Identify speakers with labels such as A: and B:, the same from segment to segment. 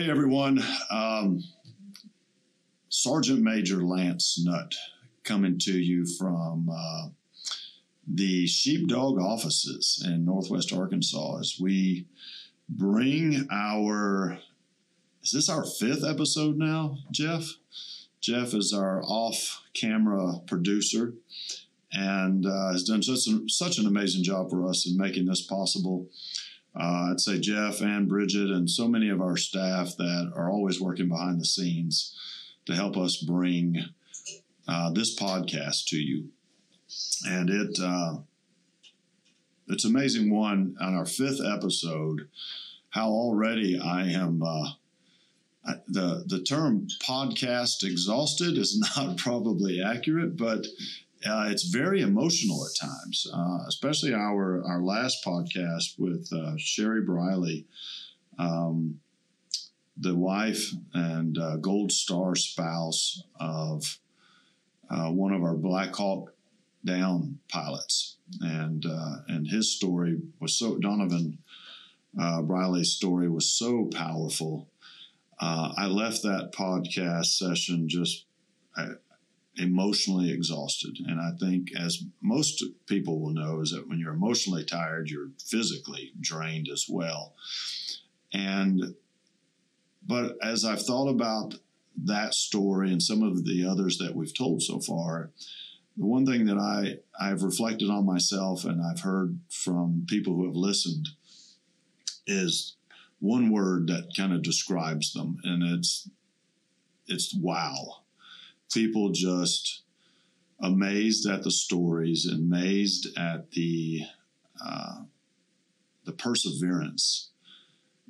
A: Hey, everyone. Um, Sergeant Major Lance Nutt coming to you from uh, the Sheepdog offices in Northwest Arkansas as we bring our. Is this our fifth episode now, Jeff? Jeff is our off camera producer and uh, has done such, a, such an amazing job for us in making this possible. Uh, I'd say Jeff and Bridget and so many of our staff that are always working behind the scenes to help us bring uh, this podcast to you. And it uh, it's amazing one on our fifth episode how already I am uh, the the term podcast exhausted is not probably accurate, but uh, it's very emotional at times, uh, especially our our last podcast with uh, Sherry Briley, um, the wife and uh, Gold Star spouse of uh, one of our Black Hawk Down pilots, and uh, and his story was so Donovan Briley's story was so powerful. I left that podcast session just emotionally exhausted. And I think, as most people will know, is that when you're emotionally tired, you're physically drained as well. And, but as I've thought about that story and some of the others that we've told so far, the one thing that I, I've reflected on myself and I've heard from people who have listened is one word that kind of describes them, and it's it's wow people just amazed at the stories, amazed at the uh, the perseverance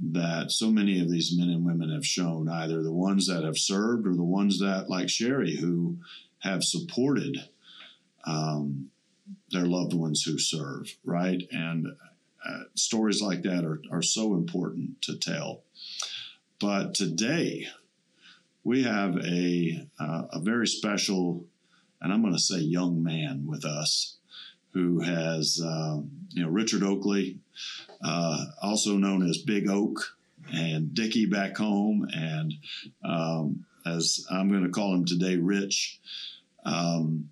A: that so many of these men and women have shown, either the ones that have served or the ones that, like Sherry, who have supported um, their loved ones who serve, right? And uh, stories like that are, are so important to tell. But today, we have a uh, a very special, and I'm going to say young man with us, who has um, you know Richard Oakley, uh, also known as Big Oak, and Dickie back home, and um, as I'm going to call him today, Rich. Um,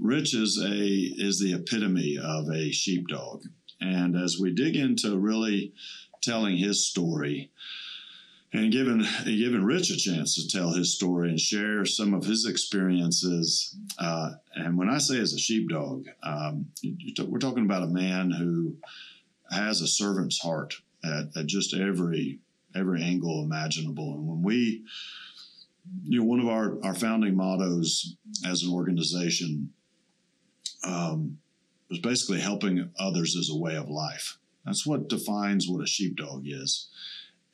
A: Rich is a is the epitome of a sheepdog, and as we dig into really telling his story, and given given Rich a chance to tell his story and share some of his experiences. Uh, and when I say as a sheepdog, um, we're talking about a man who has a servant's heart at, at, just every every angle imaginable. And when we, you know, one of our our founding mottos as an organization um, was basically helping others as a way of life. That's what defines what a sheepdog is,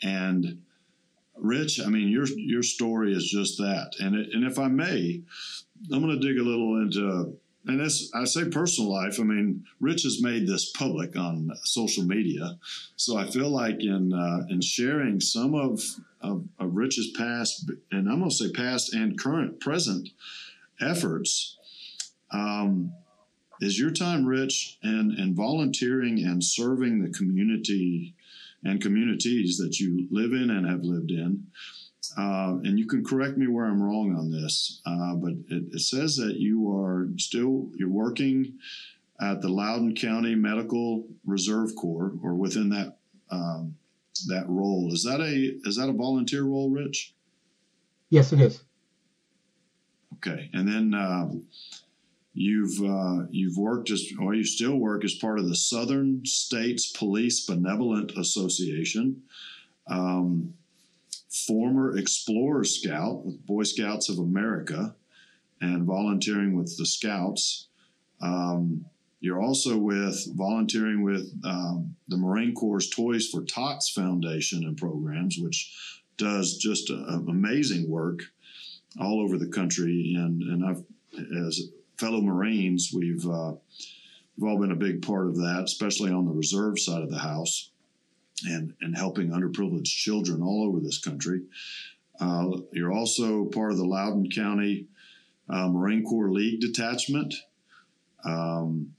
A: and Rich, I mean, your your story is just that, and it, and if I may, I'm going to dig a little into, and this I say personal life. I mean, Rich has made this public on social media, so I feel like in uh, in sharing some of, of of Rich's past, and I'm going to say past and current, present efforts. Um, is your time rich and and volunteering and serving the community and communities that you live in and have lived in. Uh, and you can correct me where I'm wrong on this, uh, but it, it, says that you are still you're working at the Loudoun County Medical Reserve Corps, or within that um, that role. Is that a is that a volunteer role, Rich?
B: Yes, it is.
A: Okay, and then uh, You've uh, you've worked as or you still work as part of the Southern States Police Benevolent Association. Um, former Explorer Scout with Boy Scouts of America, and volunteering with the Scouts. Um, you're also with volunteering with um, the Marine Corps Toys for Tots Foundation and programs, which does just a, a amazing work all over the country. And and I've as fellow Marines, we've uh, we've all been a big part of that, especially on the reserve side of the house, and and helping underprivileged children all over this country. Uh, you're also part of the Loudoun County uh, Marine Corps League Detachment. Um,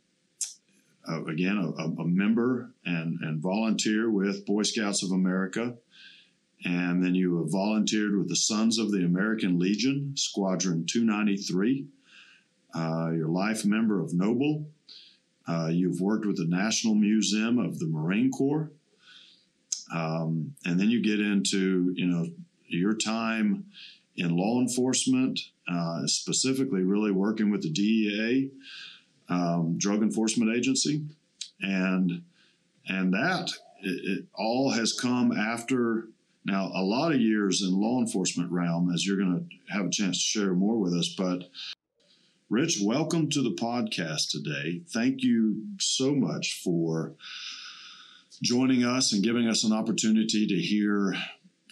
A: uh, again, a, a, member and, and volunteer with Boy Scouts of America. and then you have volunteered with the Sons of the American Legion, Squadron 293. Uh, you're a life member of Noble. Uh, you've worked with the National Museum of the Marine Corps. Um, and then you get into, you know, your time in law enforcement, uh, specifically really working with the DEA, um, Drug Enforcement Agency, and and that it, it all has come after now a lot of years in law enforcement realm, as you're going to have a chance to share more with us, but. Rich, welcome to the podcast today. Thank you so much for joining us and giving us an opportunity to hear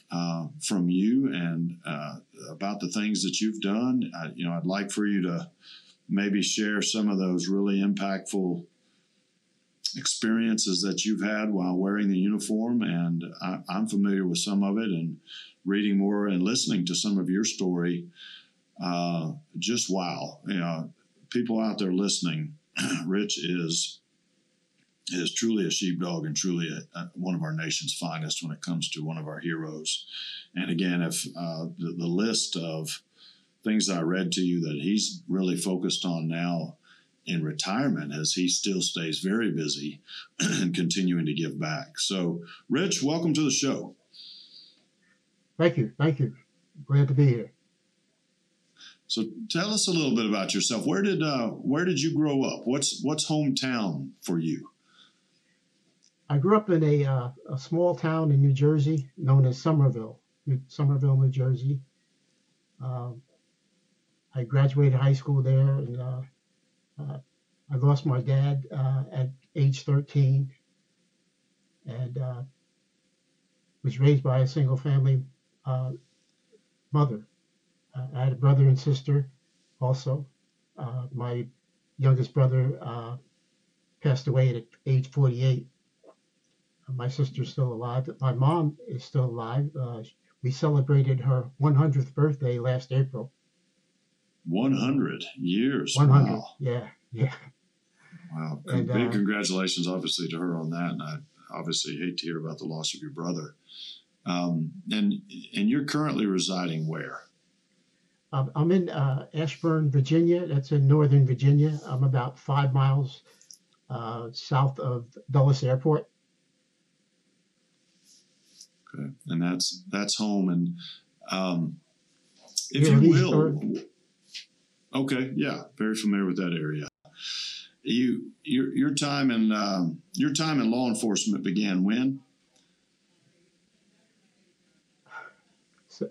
A: uh, from you and uh, about the things that you've done. I, you know, I'd like for you to maybe share some of those really impactful experiences that you've had while wearing the uniform. And I, I'm familiar with some of it and reading more and listening to some of your story. Uh, just wow. You know, people out there listening, Rich is is truly a sheepdog and truly a, a, one of our nation's finest when it comes to one of our heroes. And again, if uh, the, the, list of things I read to you that he's really focused on now in retirement as he still stays very busy and continuing to give back. So, Rich, welcome to the show.
B: Thank you. Thank you. Glad to be here.
A: So tell us a little bit about yourself. Where did uh, where did you grow up? What's what's hometown for you?
B: I grew up in a, uh, a small town in New Jersey known as Somerville, Somerville, New Jersey. Um, I graduated high school there, and uh, uh, I lost my dad uh, at age 13, and uh, was raised by a single family mother. I had a brother and sister also. my youngest brother passed away at age 48 my sister's still alive. My mom is still alive. Uh, we celebrated her 100th birthday last April.
A: 100 years.
B: 100. Wow. Yeah, yeah.
A: Wow. And, Big uh, congratulations, obviously, to her on that. And I obviously hate to hear about the loss of your brother. Um, and and you're currently residing where?
B: Um, I'm in uh, Ashburn, Virginia. That's in Northern Virginia. I'm about five miles uh, south of Dulles Airport.
A: Okay, and that's that's home, and um, if yeah, you will, okay, yeah, very familiar with that area. You your your time in um, your time in law enforcement began when?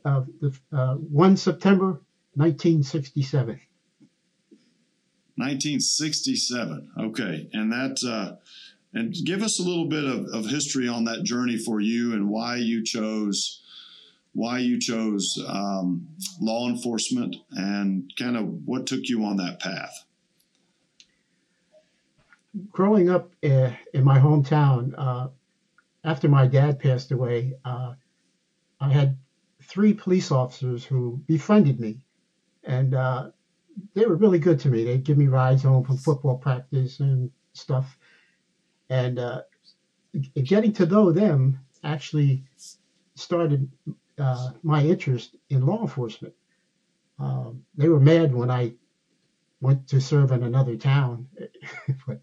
B: Uh, the, uh, 1 September 1967.
A: 1967. Okay, and that uh, and give us a little bit of, of history on that journey for you and why you chose why you chose um, law enforcement and kind of what took you on that path.
B: Growing up uh, in my hometown, uh, after my dad passed away, uh, I had three police officers who befriended me, and uh, they were really good to me. They'd give me rides home from football practice and stuff and uh, getting to know them actually started uh, my interest in law enforcement. Um, they were mad when I went to serve in another town, but,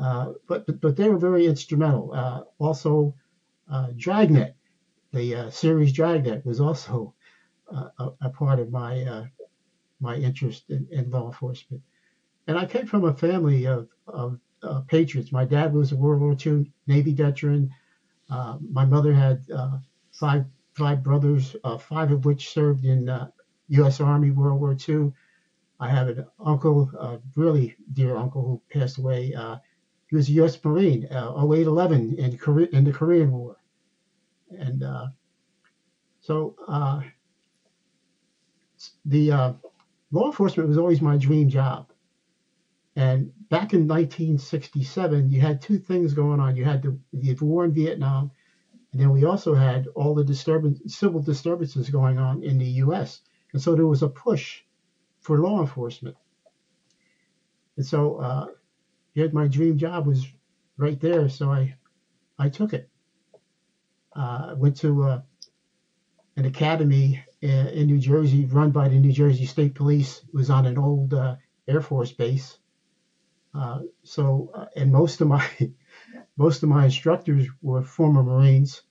B: uh, but but they were very instrumental. Uh, also, uh, Dragnet, the uh, series Dragnet, was also a, a, part of my my interest in, in, law enforcement. And I came from a family of, of uh, patriots. My dad was a World War II Navy veteran. Uh, my mother had uh, five five brothers, uh, five of which served in U.S. Uh, Army World War II. I have an uncle, a really dear uncle, who passed away. Uh, he was a U.S. Marine, uh, 0811 in, Korea, in the Korean War, and so the law enforcement was always my dream job. And back in 1967, you had two things going on. You had the, the war in Vietnam, and then we also had all the disturbance, civil disturbances going on in the U.S. And so there was a push for law enforcement. And so uh, here's my dream job was right there. So I, I took it. Uh, I went to uh, an academy in, in New Jersey run by the New Jersey State Police. It was on an old uh, Air Force base. Uh, so, uh, and most of my most of my instructors were former Marines,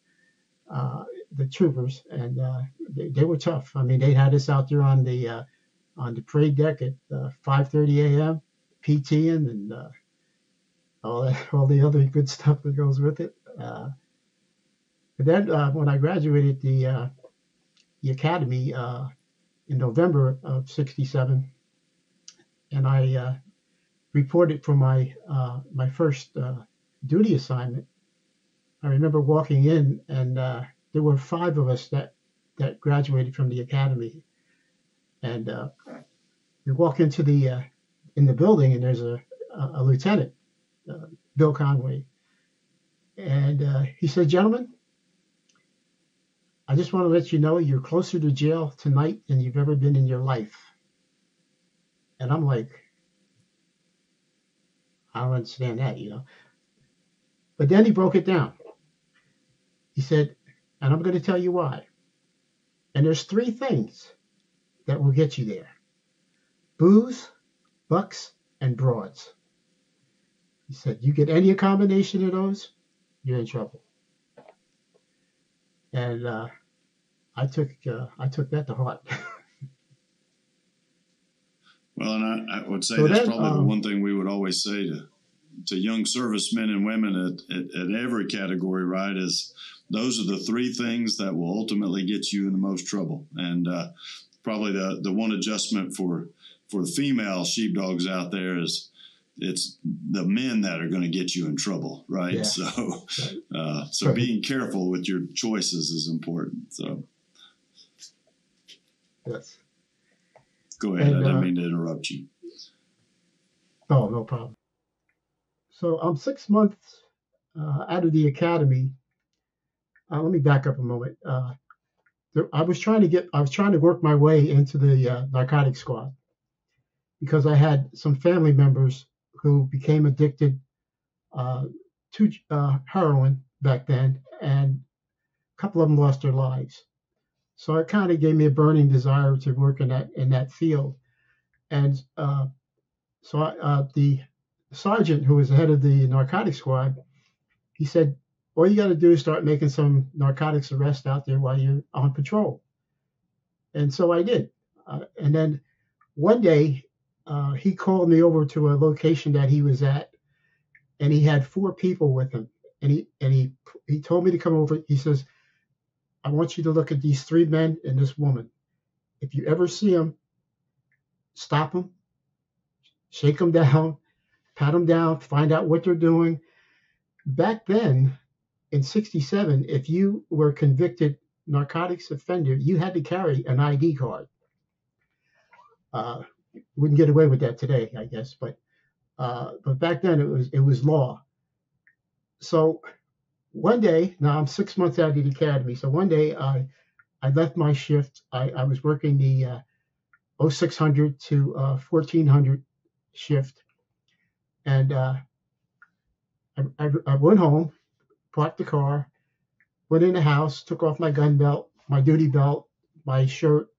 B: uh, the troopers, and uh, they, they, were tough. I mean, they had us out there on the uh, on the parade deck at 5:30 a.m. PTing and all that, all the other good stuff that goes with it. Uh, but then uh, when I graduated the uh, the academy uh, in November of '67, and I uh, reported for my uh, my first duty assignment, I remember walking in and there were five of us that that graduated from the academy, and we walk into the in the building and there's a, a lieutenant uh, Bill Conway. And uh, he said, Gentlemen, I just want to let you know you're closer to jail tonight than you've ever been in your life. And I'm like, I don't understand that, you know. But then he broke it down. He said, and I'm going to tell you why. And there's three things that will get you there booze, bucks, and broads. He said, You get any combination of those, you're in trouble. And uh, I took uh, I took that to heart.
A: well, and I, I would say so that's then, probably um, the one thing we would always say to to young servicemen and women at, at, at, every category, right, is those are the three things that will ultimately get you in the most trouble. And uh, probably the, the one adjustment for for the female sheepdogs out there is it's the men that are going to get you in trouble, right? Yeah. So, uh, so being careful with your choices is important. So,
B: yes.
A: Go ahead. And, I didn't uh, mean to interrupt you.
B: Oh, no problem. So I'm six months uh, out of the academy. Uh, let me back up a moment. Uh, there, I was trying to get, I was trying to work my way into the uh, narcotic squad because I had some family members who became addicted uh, to uh, heroin back then, and a couple of them lost their lives. So it kind of gave me a burning desire to work in that in that field, and uh, so I, uh, the sergeant who was the head of the narcotics squad, he said, "All you got to do is start making some narcotics arrests out there while you're on patrol." And so I did, uh, and then one day uh, he called me over to a location that he was at, and he had four people with him. And he and he he told me to come over. He says, "I want you to look at these three men and this woman. If you ever see them, stop them, shake them down, pat them down, find out what they're doing." Back then, in '67, if you were convicted narcotics offender, you had to carry an ID card. Uh, wouldn't get away with that today, I guess. But uh, but back then it was it was law. So one day, now I'm six months out of the academy. So one day I I left my shift. I, I was working the uh, 0600 to uh, 1400 shift, and uh, I, I, I went home, parked the car, went in the house, took off my gun belt, my duty belt, my shirt,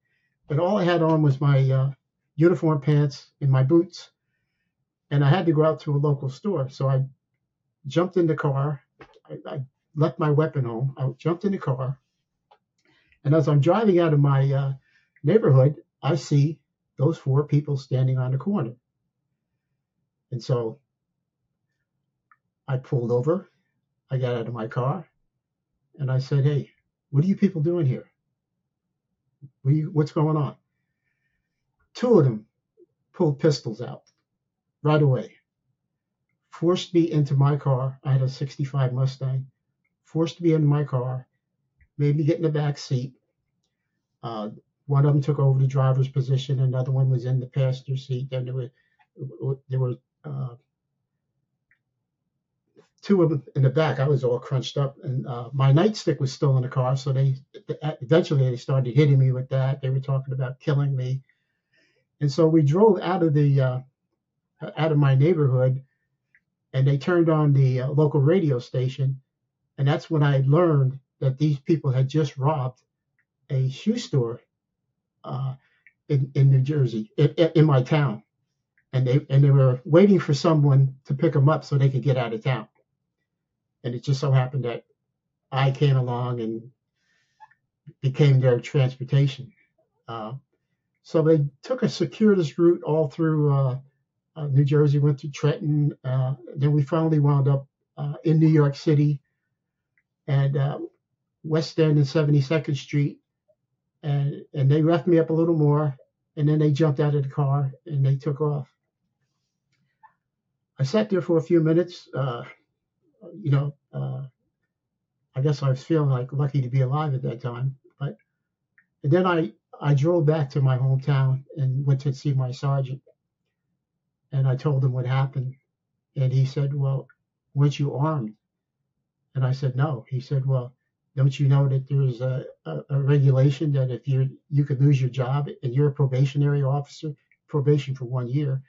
B: but all I had on was my uh, uniform pants and my boots. And I had to go out to a local store. So I jumped in the car. I, I left my weapon home. I jumped in the car. And as I'm driving out of my uh, neighborhood, I see those four people standing on the corner. And so I pulled over. I got out of my car and I said, Hey, what are you people doing here? What you, what's going on? Two of them pulled pistols out right away, forced me into my car. I had a 65 Mustang, forced me into my car, made me get in the back seat. Uh, one of them took over the driver's position, another one was in the passenger seat. Then there were there were uh, two of them in the back. I was all crunched up, and uh, my nightstick was still in the car. So they eventually they started hitting me with that. They were talking about killing me. And so we drove out of the uh, out of my neighborhood, and they turned on the uh, local radio station, and that's when I learned that these people had just robbed a shoe store uh, in in New Jersey, in, in my town, and they and they were waiting for someone to pick them up so they could get out of town. And it just so happened that I came along and became their transportation. Uh, so they took a circuitous route all through uh, uh, New Jersey, went to Trenton. Uh, then we finally wound up uh, in New York City and uh, West End and 72nd Street. And, and they left me up a little more. And then they jumped out of the car and they took off. I sat there for a few minutes. you know, I guess I was feeling like lucky to be alive at that time. But and then I I drove back to my hometown and went to see my sergeant. And I told him what happened. And he said, Well, weren't you armed? And I said, No. He said, Well, don't you know that there's a, a, a regulation that if you you could lose your job and you're a probationary officer, probation for one year,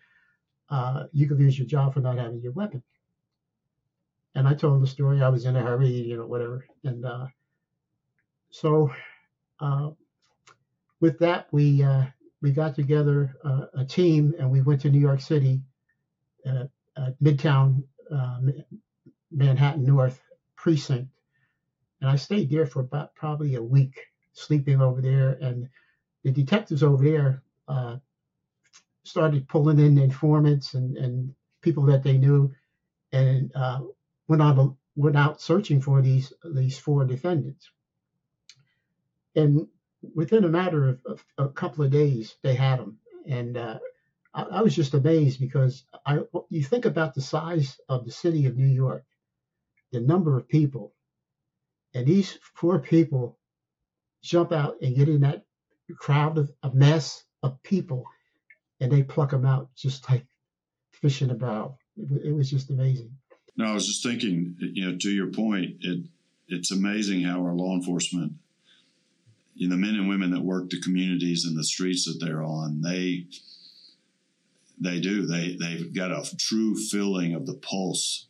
B: uh, you could lose your job for not having your weapon. And I told him the story. I was in a hurry, you know, whatever. And uh, so uh, with that, we uh, we got together uh, a team and we went to New York City, uh, Midtown, uh, Manhattan North precinct, and I stayed there for about probably a week, sleeping over there. And the detectives over there uh, started pulling in informants and, and people that they knew, and uh, went on went out searching for these these four defendants. And within a matter of, of, a couple of days, they had them, and uh, I, I, was just amazed because I you think about the size of the city of New York, the number of people, and these four people jump out and get in that crowd of a mess of people, and they pluck them out just like fish in a barrel. It, it was just amazing.
A: No, I was just thinking, you know, to your point, it it's amazing how our law enforcement you know, the men and women that work the communities and the streets that they're on, they they do. They they've got a true feeling of the pulse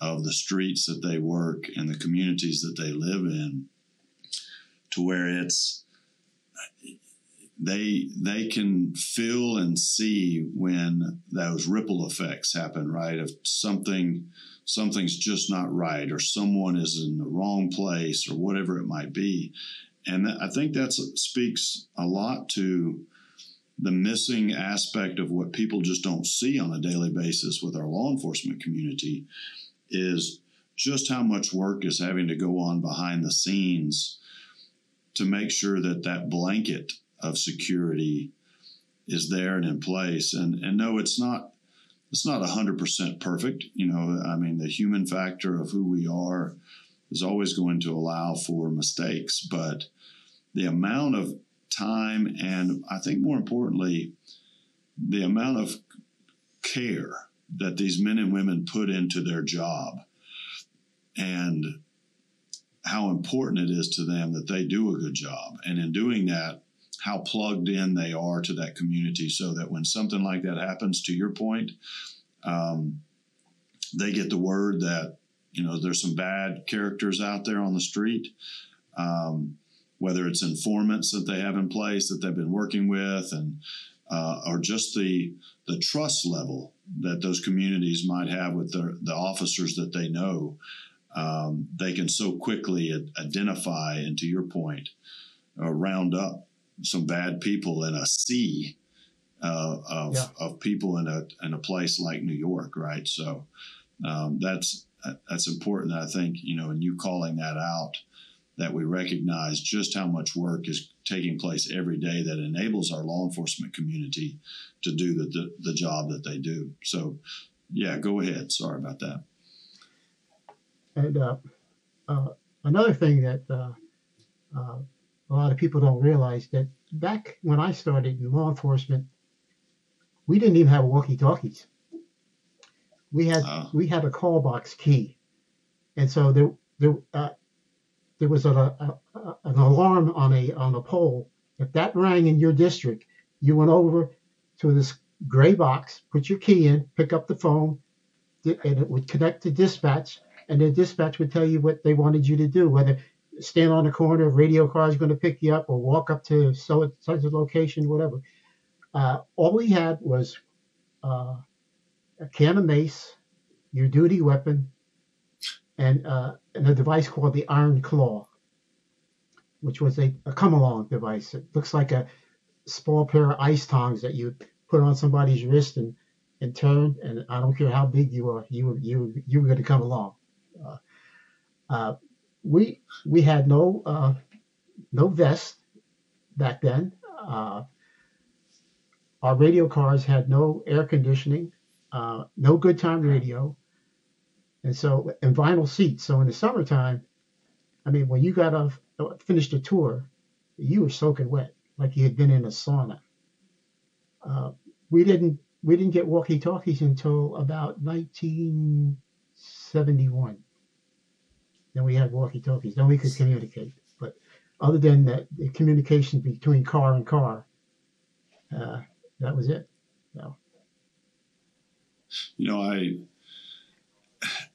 A: of the streets that they work and the communities that they live in, to where it's they they can feel and see when those ripple effects happen. Right, if something something's just not right, or someone is in the wrong place, or whatever it might be, and I think that speaks a lot to the missing aspect of what people just don't see on a daily basis with our law enforcement community is just how much work is having to go on behind the scenes to make sure that that blanket of security is there and in place. And and no it's not it's not 100% perfect. You know i mean the human factor of who we are is always going to allow for mistakes but the amount of time and I think more importantly, the amount of care that these men and women put into their job and how important it is to them that they do a good job. And in doing that, how plugged in they are to that community so that when something like that happens, to your point, um, they get the word that, you know, there's some bad characters out there on the street. Um, whether it's informants that they have in place that they've been working with, and uh, or just the the trust level that those communities might have with the, the officers that they know. Um, they can so quickly identify, and to your point, uh, round up some bad people in a sea uh, of, yeah. of people in a in a place like New York, right? So um, that's that's important. I think you know, and you calling that out that we recognize just how much work is taking place every day that enables our law enforcement community to do the, the, the job that they do. So, yeah, go ahead. Sorry about that.
B: And uh, uh, another thing that uh, uh a lot of people don't realize that back when I started in law enforcement, we didn't even have walkie-talkies. We had we had a call box key, and so there there uh, there was a, a, a, an alarm on a on a pole. If that rang in your district, you went over to this gray box, put your key in, pick up the phone, and it would connect to dispatch, and then dispatch would tell you what they wanted you to do, whether stand on the corner, radio car is going to pick you up, or walk up to so such a location, whatever. Uh, all we had was uh, a can of mace, your duty weapon, and, uh, and a device called the Iron Claw, which was a, a come along device. It looks like a small pair of ice tongs that you put on somebody's wrist and, and turn. And I don't care how big you are, you were, you, you were going to come along. Uh, uh, we we had no uh, no vest back then. Uh, our radio cars had no air conditioning, uh, no good time radio, and so and vinyl seats. So in the summertime, I mean, when you got off finished a tour, you were soaking wet like you had been in a sauna. Uh, we didn't we didn't get walkie talkies until about 1971 then we had walkie talkies. Then we could communicate. But other than that, the communication between car and car, uh, that was it. So.
A: You know, I,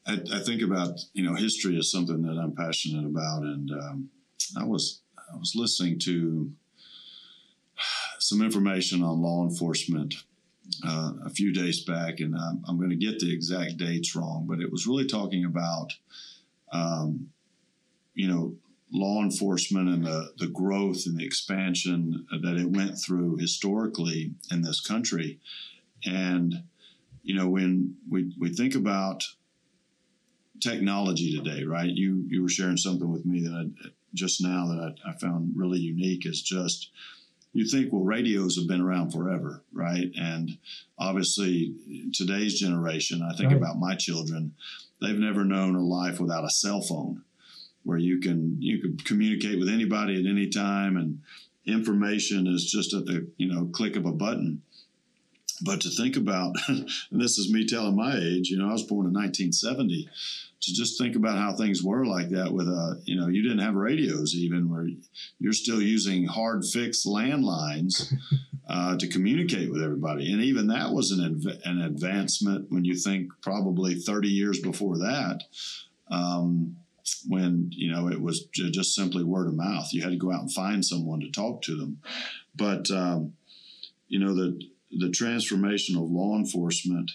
A: I, I think about you know history is something that I'm passionate about, and um, I was I was listening to some information on law enforcement uh, a few days back, and I'm, I'm going to get the exact dates wrong, but it was really talking about um, you know, law enforcement and the, the growth and the expansion that it went through historically in this country. And, you know, when we, we think about technology today, right? You, you were sharing something with me that I, just now that I, I found really unique is just, you think, well, radios have been around forever, right? And obviously, today's generation, I think right. about my children, they've never known a life without a cell phone where you can you can communicate with anybody at any time and information is just at the you know click of a button but to think about and this is me telling my age you know i was born in 1970 to just think about how things were like that with a you know you didn't have radios even where you're still using hard fixed landlines uh, to communicate with everybody. And even that was an, adv- an advancement when you think probably 30 years before that um, when you know it was just simply word of mouth. You had to go out and find someone to talk to them. But um, you know the the transformation of law enforcement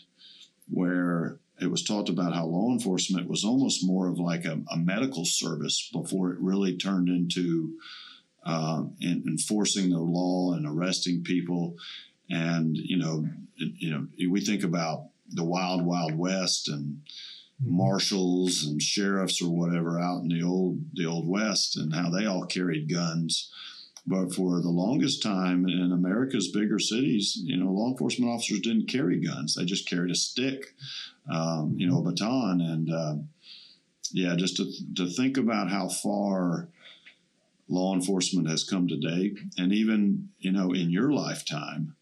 A: where it was talked about how law enforcement was almost more of like a, a medical service before it really turned into uh, in, enforcing the law and arresting people. And you know, it, you know, we think about the wild, wild west and mm-hmm. marshals and sheriffs or whatever out in the old the old west and how they all carried guns but for the longest time in America's bigger cities, you know, law enforcement officers didn't carry guns; they just carried a stick, um, you know, a baton. And uh, yeah, just to to think about how far law enforcement has come today, and even you know in your lifetime,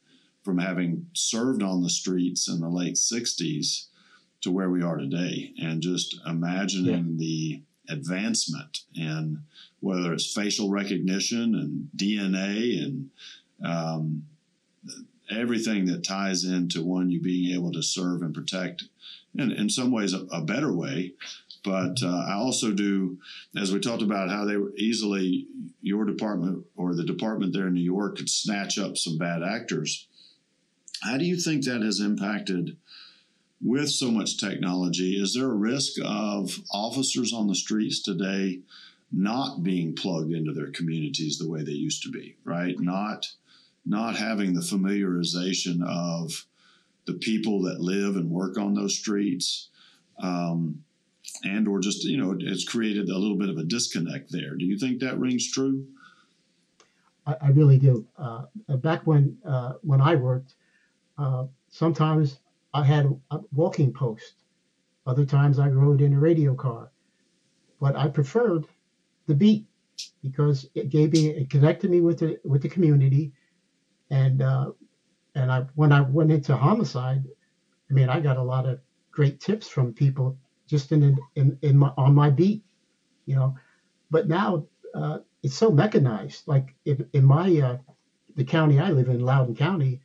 A: from having served on the streets in the late '60s to where we are today, and just imagining yeah. the advancement in whether it's facial recognition and DNA and um, everything that ties into one you being able to serve and protect in, in some ways a, a better way. But uh, i also do as we talked about how they were easily your department or the department there in new york could snatch up some bad actors. How do you think that has impacted with so much technology, is there a risk of officers on the streets today not being plugged into their communities the way they used to be, right? Not not having the familiarization of the people that live and work on those streets, um, and or just you know it's created a little bit of a disconnect there. Do you think that rings true?
B: I, I really do. Uh, back when uh, when I worked, uh, sometimes I had a walking post. Other times I rode in a radio car. But I preferred the beat because it gave me it connected me with the with the community and uh, and I when I went into homicide, I mean I got a lot of great tips from people just in in, in my on my beat, you know. But now uh, it's so mechanized. Like if, in my uh, the county I live in, Loudoun County,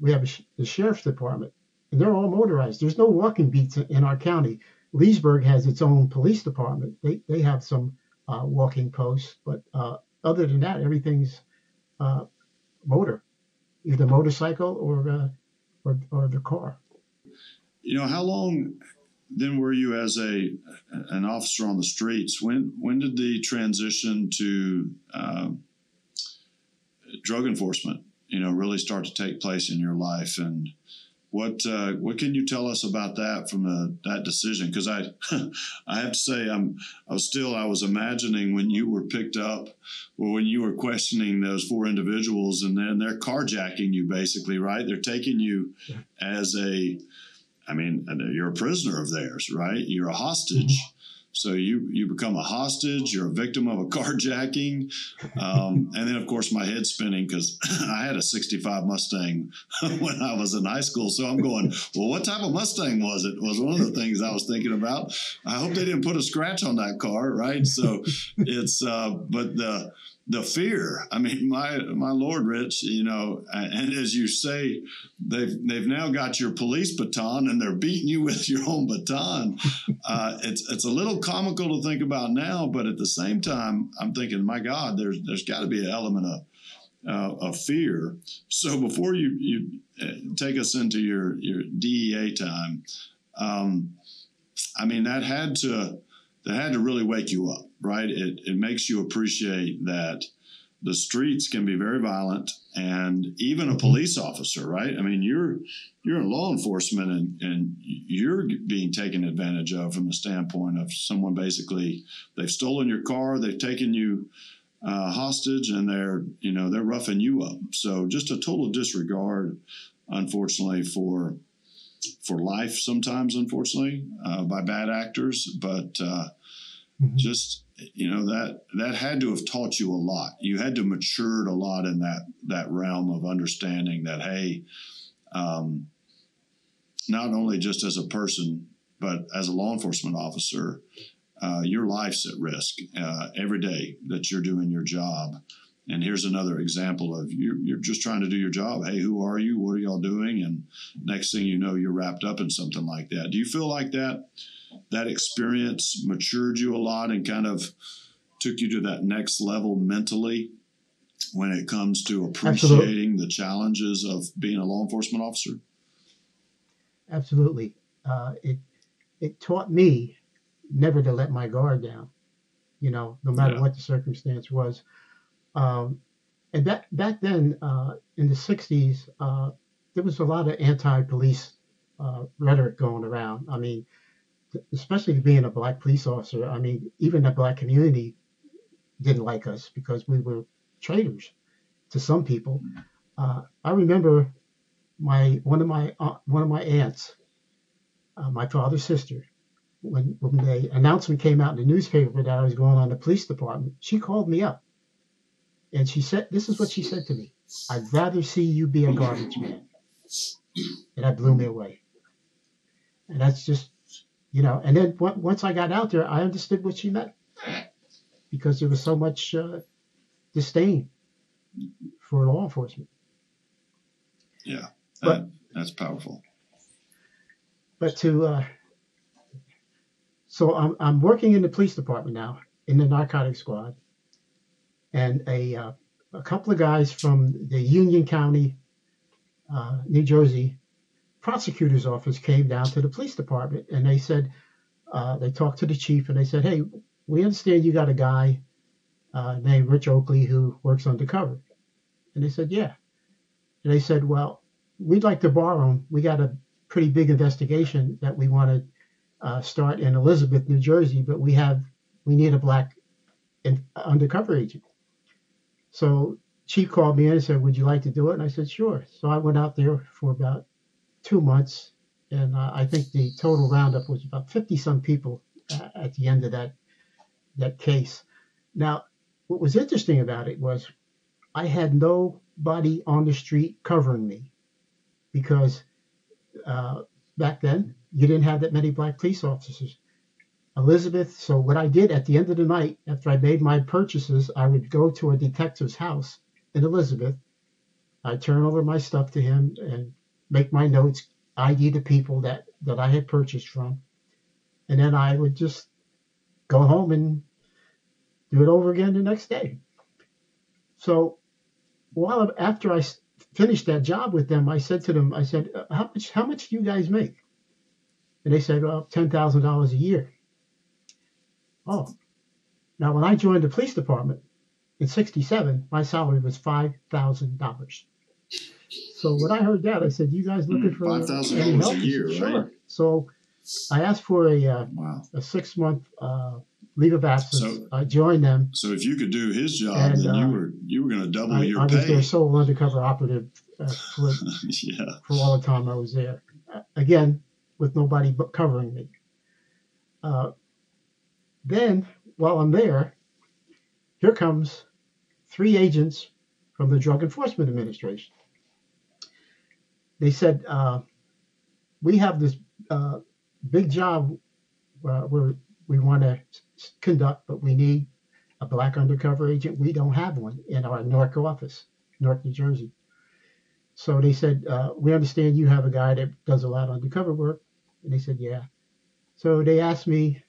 B: we have a, the sheriff's department they're all motorized. There's no walking beats in our county. Leesburg has its own police department. They they have some uh, walking posts. But uh, other than that, everything's uh, motor, either motorcycle or, uh, or or the car.
A: You know, how long then were you as a an officer on the streets? When when did the transition to uh, drug enforcement, you know, really start to take place in your life? And what uh, what can you tell us about that from the, that decision? Because I I have to say I'm I was still I was imagining when you were picked up or when you were questioning those four individuals and then they're carjacking you basically right they're taking you as a I mean you're a prisoner of theirs right you're a hostage. So you you become a hostage. You're a victim of a carjacking, um, and then of course my head's spinning because I had a '65 Mustang when I was in high school. So I'm going, well, what type of Mustang was it? Was one of the things I was thinking about. I hope they didn't put a scratch on that car, right? So it's uh, but the the fear. I mean, my my Lord, Rich, you know, and as you say, they've they've now got your police baton and they're beating you with your own baton. Uh, it's it's a little comical to think about now, but at the same time, I'm thinking, my God, there's there's got to be an element of uh, of fear. So before you you uh, take us into your your DEA time, um, I mean, that had to that had to really wake you up, right? It, it makes you appreciate that the streets can be very violent and even a police officer right i mean you're you're in law enforcement and, and you're being taken advantage of from the standpoint of someone basically they've stolen your car they've taken you uh, hostage and they're you know they're roughing you up so just a total disregard unfortunately for for life sometimes, unfortunately, uh, by bad actors. But uh, mm-hmm. just you know that that had to have taught you a lot. You had to matured a lot in that that realm of understanding that hey, um, not only just as a person, but as a law enforcement officer, uh, your life's at risk uh, every day that you're doing your job. And here's another example of you're, you're just trying to do your job. Hey, who are you? What are y'all doing? And next thing you know, you're wrapped up in something like that. Do you feel like that that experience matured you a lot and kind of took you to that next level mentally when it comes to appreciating Absolutely. the challenges of being a law enforcement officer?
B: Absolutely. Uh, it it taught me never to let my guard down. You know, no matter yeah. what the circumstance was. Um, and back back then, uh, in the '60s, uh, there was a lot of anti-police uh, rhetoric going around. I mean, especially being a black police officer. I mean, even the black community didn't like us because we were traitors to some people. Uh, I remember my one of my uh, one of my aunts, uh, my father's sister, when when the announcement came out in the newspaper that I was going on the police department, she called me up and she said, This is what she said to me I'd rather see you be a garbage man. And that blew me away. And that's just, you know, and then once I got out there, I understood what she meant because there was so much uh, disdain for law enforcement.
A: Yeah, that, but, that's powerful.
B: But to, uh, so I'm, I'm working in the police department now in the narcotic squad and a, uh, a couple of guys from the Union County, uh, New Jersey prosecutor's office came down to the police department and they said, uh, they talked to the chief and they said, hey, we understand you got a guy uh, named Rich Oakley who works undercover. And they said, yeah. And they said, well, we'd like to borrow him. We got a pretty big investigation that we want to uh, start in Elizabeth, New Jersey, but we have we need a black in, undercover agent. So Chief called me in and said, "Would you like to do it?" And I said, "Sure." So I went out there for about two months, and uh, I think the total roundup was about 50 some people uh, at the end of that that case. Now, what was interesting about it was I had nobody on the street covering me because uh, back then you didn't have that many black police officers. Elizabeth. So what I did at the end of the night, after I made my purchases, I would go to a detective's house in Elizabeth. I'd turn over my stuff to him and make my notes, ID the people that, that I had purchased from. And then I would just go home and do it over again the next day. So while after I finished that job with them, I said to them, I said, uh, how much how much do you guys make? And they said, well, ten thousand dollars a year. Oh, now when I joined the police department in '67, my salary was five thousand dollars. So when I heard that, I said, "You guys looking for
A: five thousand dollars a
B: help?"
A: year,
B: Sure.
A: right?
B: So I asked for a uh,
A: Wow.
B: a six month uh, leave of absence.
A: So-
B: I joined them.
A: So if you could do his job,
B: And,
A: then you
B: uh,
A: were you were going to double
B: I,
A: your
B: I was
A: pay.
B: their sole undercover operative uh, for,
A: yeah.
B: for all the time I was there. Uh, again, with nobody but covering me. Uh, then, while I'm there, here comes three agents from the Drug Enforcement Administration. They said, uh, "We have this uh, big job uh, where we want to conduct, but we need a black undercover agent. We don't have one in our Newark office, Newark, New Jersey." So they said, uh, "We understand you have a guy that does a lot of undercover work," and they said, "Yeah." So they asked me,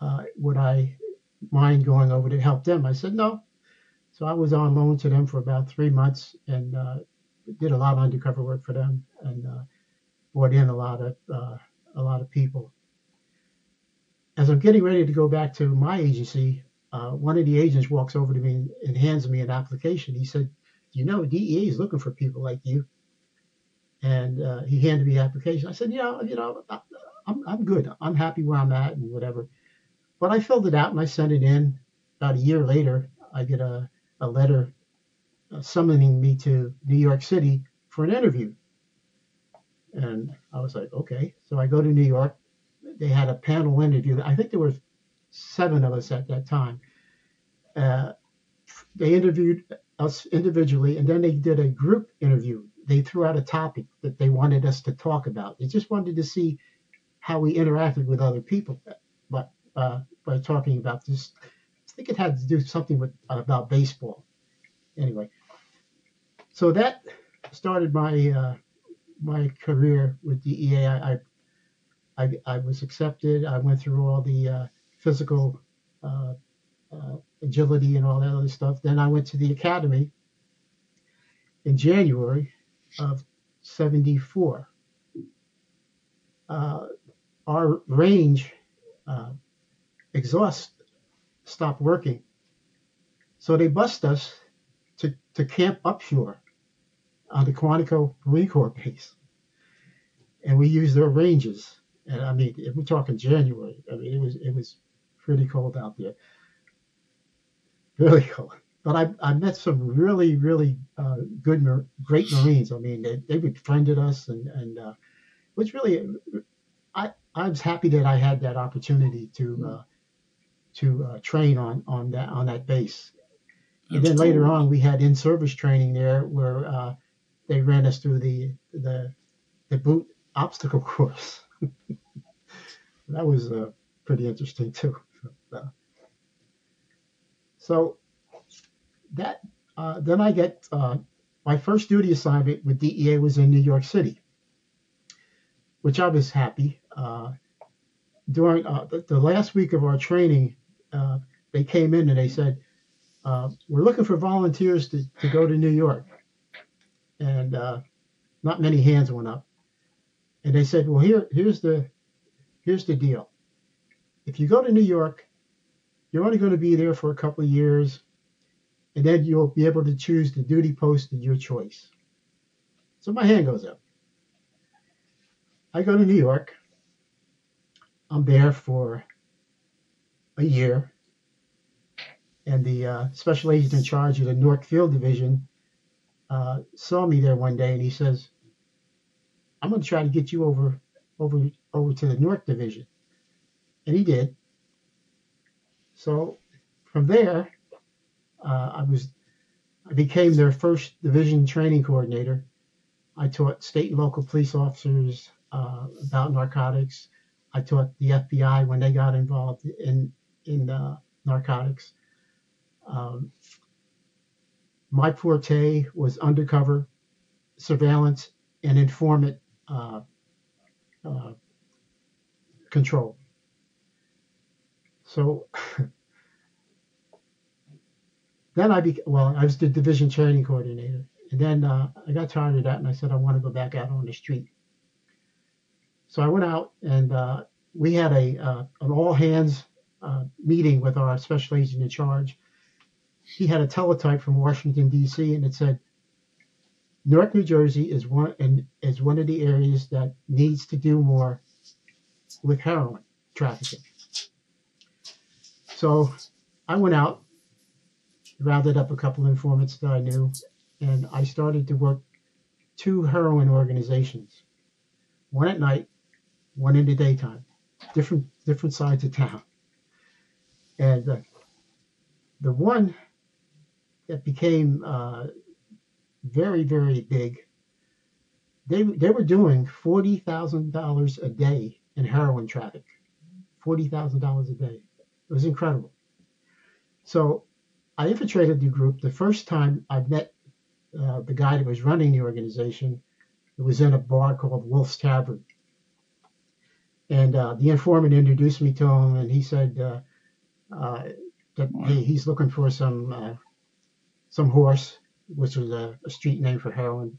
B: uh, "Would I mind going over to help them?" I said, "No." So I was on loan to them for about three months and uh, did a lot of undercover work for them and uh, brought in a lot of uh, a lot of people. As I'm getting ready to go back to my agency, uh, one of the agents walks over to me and, and hands me an application. He said, "You know, DEA is looking for people like you." And uh, he handed me the application. I said, "Yeah, you know, I, I'm I'm good. I'm happy where I'm at and whatever." But I filled it out and I sent it in. About a year later, I get a a letter summoning me to New York City for an interview. And I was like, okay. So I go to New York. They had a panel interview. I think there were seven of us at that time. Uh, they interviewed us individually, and then they did a group interview. They threw out a topic that they wanted us to talk about. They just wanted to see how we interacted with other people, but uh, by talking about this I think it had to do something with about baseball. Anyway, so that started my uh, my career with DEA. I, I I was accepted. I went through all the uh, physical uh, uh, agility and all that other stuff. Then I went to the academy in January of '74. Uh, our range uh, exhaust stopped working. So they bussed us to, to Camp Upshur on the Quantico Marine Corps base. And we used their ranges. And I mean, if we're talking January, I mean, it was it was pretty cold out there. Really cold. But I, I met some really, really uh, good, great Marines. I mean, they, they befriended us and, and uh, was really, I, I was happy that I had that opportunity to, uh, to uh, train on on that on that base. And
A: That's
B: then later on, we had in-service training there where uh, they ran us through the the the boot obstacle course. that was uh, pretty interesting too. So that uh, then I get uh, my first duty assignment with DEA was in New York City, which I was happy. Uh, during uh, the, the last week of our training, they came in and they said, "We're looking for volunteers to, to go to New York," and uh, not many hands went up. And they said, "Well, here here's the here's the deal. If you go to New York, you're only going to be there for a couple of years, and then you'll be able to choose the duty post of your choice." So my hand goes up. I go to New York. I'm there for a year. And the uh, special agent in charge of the Newark Field Division uh, saw me there one day, and he says, "I'm going to try to get you over, over, over to the Newark Division," and he did. So from there, uh, I was, I became their first division training coordinator. I taught state and local police officers uh, about narcotics. I taught the FBI when they got involved in in uh, narcotics. Um, my forte was undercover surveillance and informant uh, uh, control. So then I became, well, I was the division training coordinator. And then uh, I got tired of that and I said, I want to go back out on the street. So I went out and uh, we had a uh, an all hands uh, meeting with our special agent in charge. He had a teletype from Washington D.C. and it said, Newark, New Jersey is one and is one of the areas that needs to do more with heroin trafficking. So I went out, rounded up a couple of informants that I knew, and I started to work two heroin organizations, one at night, one in the daytime, different different sides of town. And uh, the one that became uh, very very big, they they were doing forty thousand dollars a day in heroin traffic, forty thousand dollars a day. It was incredible. So I infiltrated the group. The first time I met uh, the guy that was running the organization, it was in a bar called Wolf's Tavern. And uh, the informant introduced me to him, and he said uh, uh that hey, he's looking for some uh, some horse, which was a, a, street name for heroin.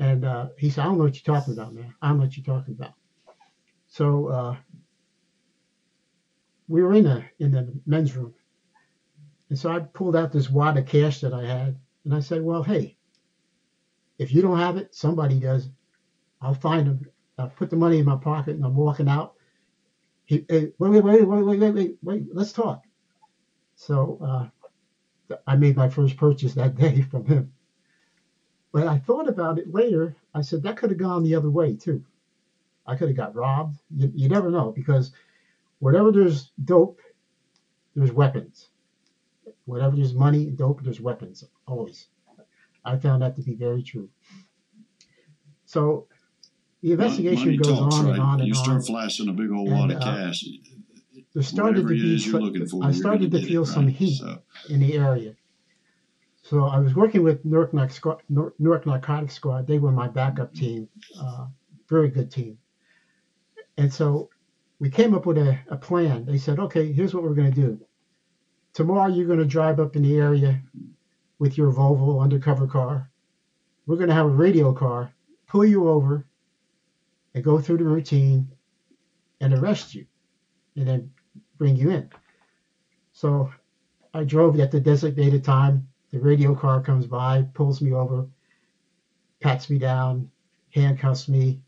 B: And uh, he said, "I don't know what you're talking about, man. I don't know what you're talking about." So we were in a in the men's room, and so I pulled out this wad of cash that I had, and I said, "Well, hey, if you don't have it, somebody does. I'll find them. I put the money in my pocket, and I'm walking out. He, hey, wait, wait, wait, wait, wait, wait, wait, wait. Let's talk." So uh, I made my first purchase that day from him. But I thought about it later. I said that could have gone the other way too. I could have got robbed. You, you never know because whatever there's dope, there's weapons. Whatever there's money, dope, there's weapons. Always. I found that to be very true. So the investigation money goes talks, on right? and on and
A: you
B: on.
A: start flashing a big old wad of uh, cash.
B: There started to be. For, I started to feel it, some right? heat so. in the area. So I was working with Newark, Newark Narcotics Squad. They were my backup team, uh, very good team. And so we came up with a, a plan. They said, okay, here's what we're going to do. Tomorrow you're going to drive up in the area with your Volvo undercover car. We're going to have a radio car pull you over and go through the routine and arrest you and then bring you in. So I drove at the designated time. The radio car comes by, pulls me over, pats me down, handcuffs me,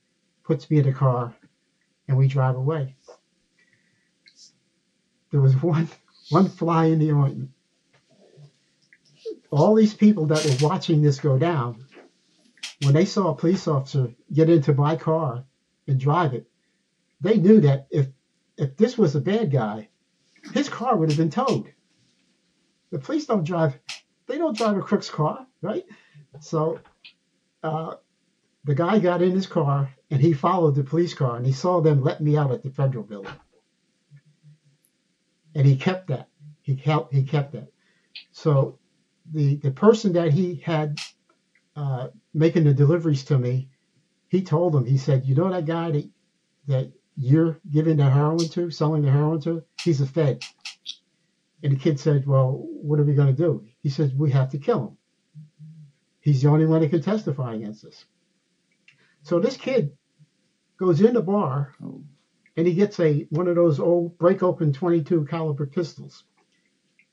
B: puts me in the car, and we drive away. There was one one fly in the ointment. All these people that were watching this go down, when they saw a police officer get into my car and drive it, they knew that if if this was a bad guy, his car would have been towed. The police don't drive; they don't drive a crook's car, right? So uh, the guy got in his car and he followed the police car and he saw them let me out at the federal building. And he kept that. He kept he kept that. So the the person that he had uh, making the deliveries to me, he told him, he said, you know that guy that that you're giving the heroin to, selling the heroin to, he's a Fed. And the kid said, well, what are we going to do? He says, we have to kill him. He's the only one that can testify against us. So this kid goes in the bar and he gets a one of those old break open 22 caliber pistols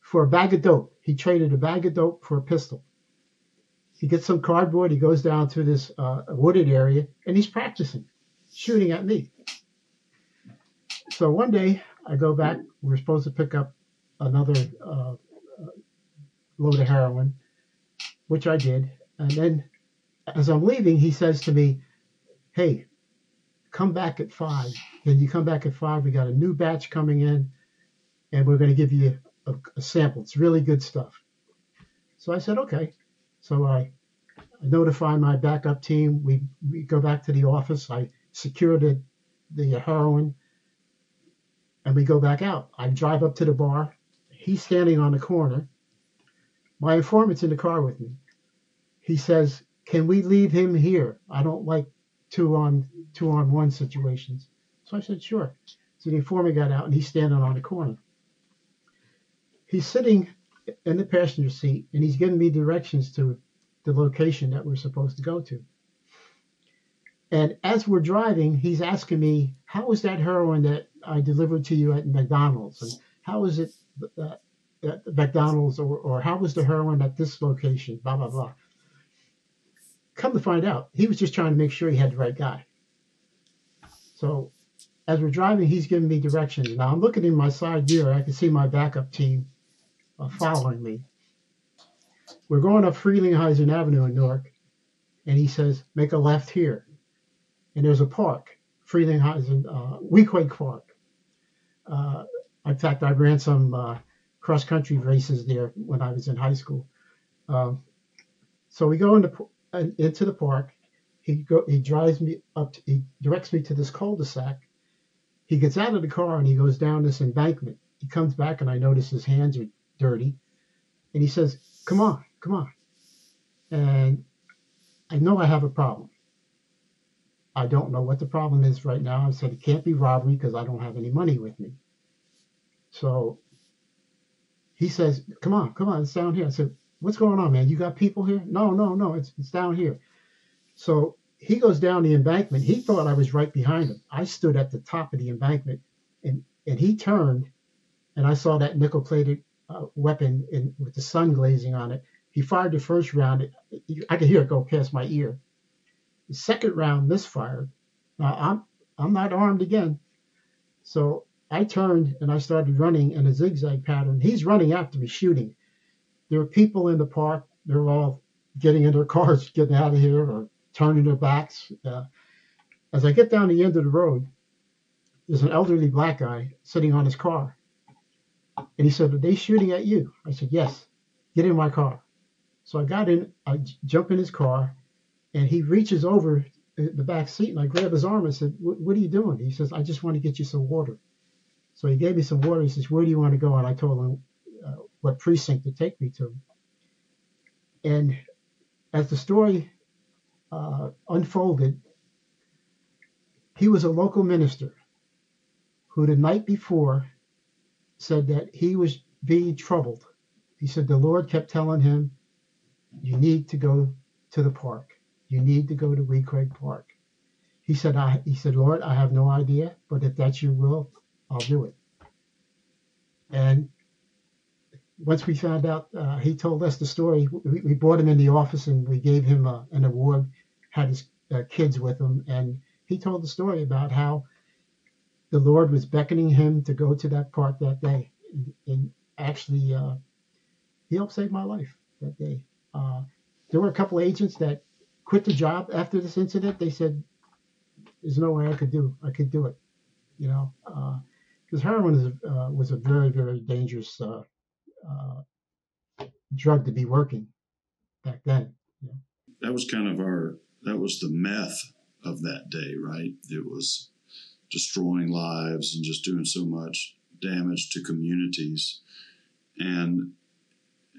B: for a bag of dope. He traded a bag of dope for a pistol. He gets some cardboard. He goes down to this uh, wooded area and he's practicing shooting at me. So one day I go back. We're supposed to pick up another uh, load of heroin, which I did. And then as I'm leaving, he says to me, hey, come back at five. Then you come back at five. We got a new batch coming in, and we're going to give you a, a sample. It's really good stuff. So I said, okay. So I, I notify my backup team. We, we go back to the office. I secure the, the heroin, and we go back out. I drive up to the bar. He's standing on the corner. My informant's in the car with me. He says, Can we leave him here? I don't like two on two on one situations. So I said, sure. So the informant got out and he's standing on the corner. He's sitting in the passenger seat, and he's giving me directions to the location that we're supposed to go to. And as we're driving, he's asking me, "How was that heroin that I delivered to you at McDonald's? And how was it uh, at McDonald's, or, or how was the heroin at this location? Blah blah blah." Come to find out, he was just trying to make sure he had the right guy. So as we're driving, he's giving me directions. Now I'm looking in my side mirror. I can see my backup team uh, following me. We're going up Frelinghuysen Avenue in Newark, and he says, make a left here. And there's a park, Frelinghuysen, uh, Weequahic Park. Uh, in fact, I ran some uh, cross country races there when I was in high school. Um, so we go into, into the park. He go, he drives me up, to, he directs me to this cul-de-sac. He gets out of the car and he goes down this embankment. He comes back and I notice his hands are dirty. And he says, Come on, come on. And I know I have a problem. I don't know what the problem is right now. I said, It can't be robbery because I don't have any money with me. So he says, Come on, come on, it's down here. I said, What's going on, man? You got people here? No, no, no, it's, it's down here. So he goes down the embankment. He thought I was right behind him. I stood at the top of the embankment and, and he turned and I saw that nickel plated uh, weapon in, with the sun glazing on it. He fired the first round. I could hear it go past my ear. The second round misfired. Now I'm I'm not armed again, so I turned and I started running in a zigzag pattern. He's running after me, shooting. There are people in the park. They're all getting in their cars, getting out of here, or turning their backs. Uh, as I get down the end of the road, there's an elderly black guy sitting on his car. And he said, Are they shooting at you? I said, Yes. Get in my car. So I got in, I jump in his car, and he reaches over the back seat, and I grab his arm and said, What are you doing? He says, I just want to get you some water. So he gave me some water. He says, Where do you want to go? And I told him uh, what precinct to take me to. And as the story uh, unfolded, he was a local minister who the night before said that he was being troubled. He said the Lord kept telling him, You need to go to the park. You need to go to Weequahic Park. He said, I he said, Lord, I have no idea, but if that's your will, I'll do it. And once we found out, uh, he told us the story. We, we, brought him in the office and we gave him a, an award, had his uh, kids with him, and he told the story about how the Lord was beckoning him to go to that park that day. And, and actually, uh, he helped save my life that day. Uh, there were a couple agents that quit the job after this incident. They said, "There's no way I could do. I could do it." You know, because uh, heroin is, uh, was a very, very dangerous uh, uh, drug to be working back then.
A: That was kind of our. That was the meth of that day, right? It was destroying lives and just doing so much damage to communities. And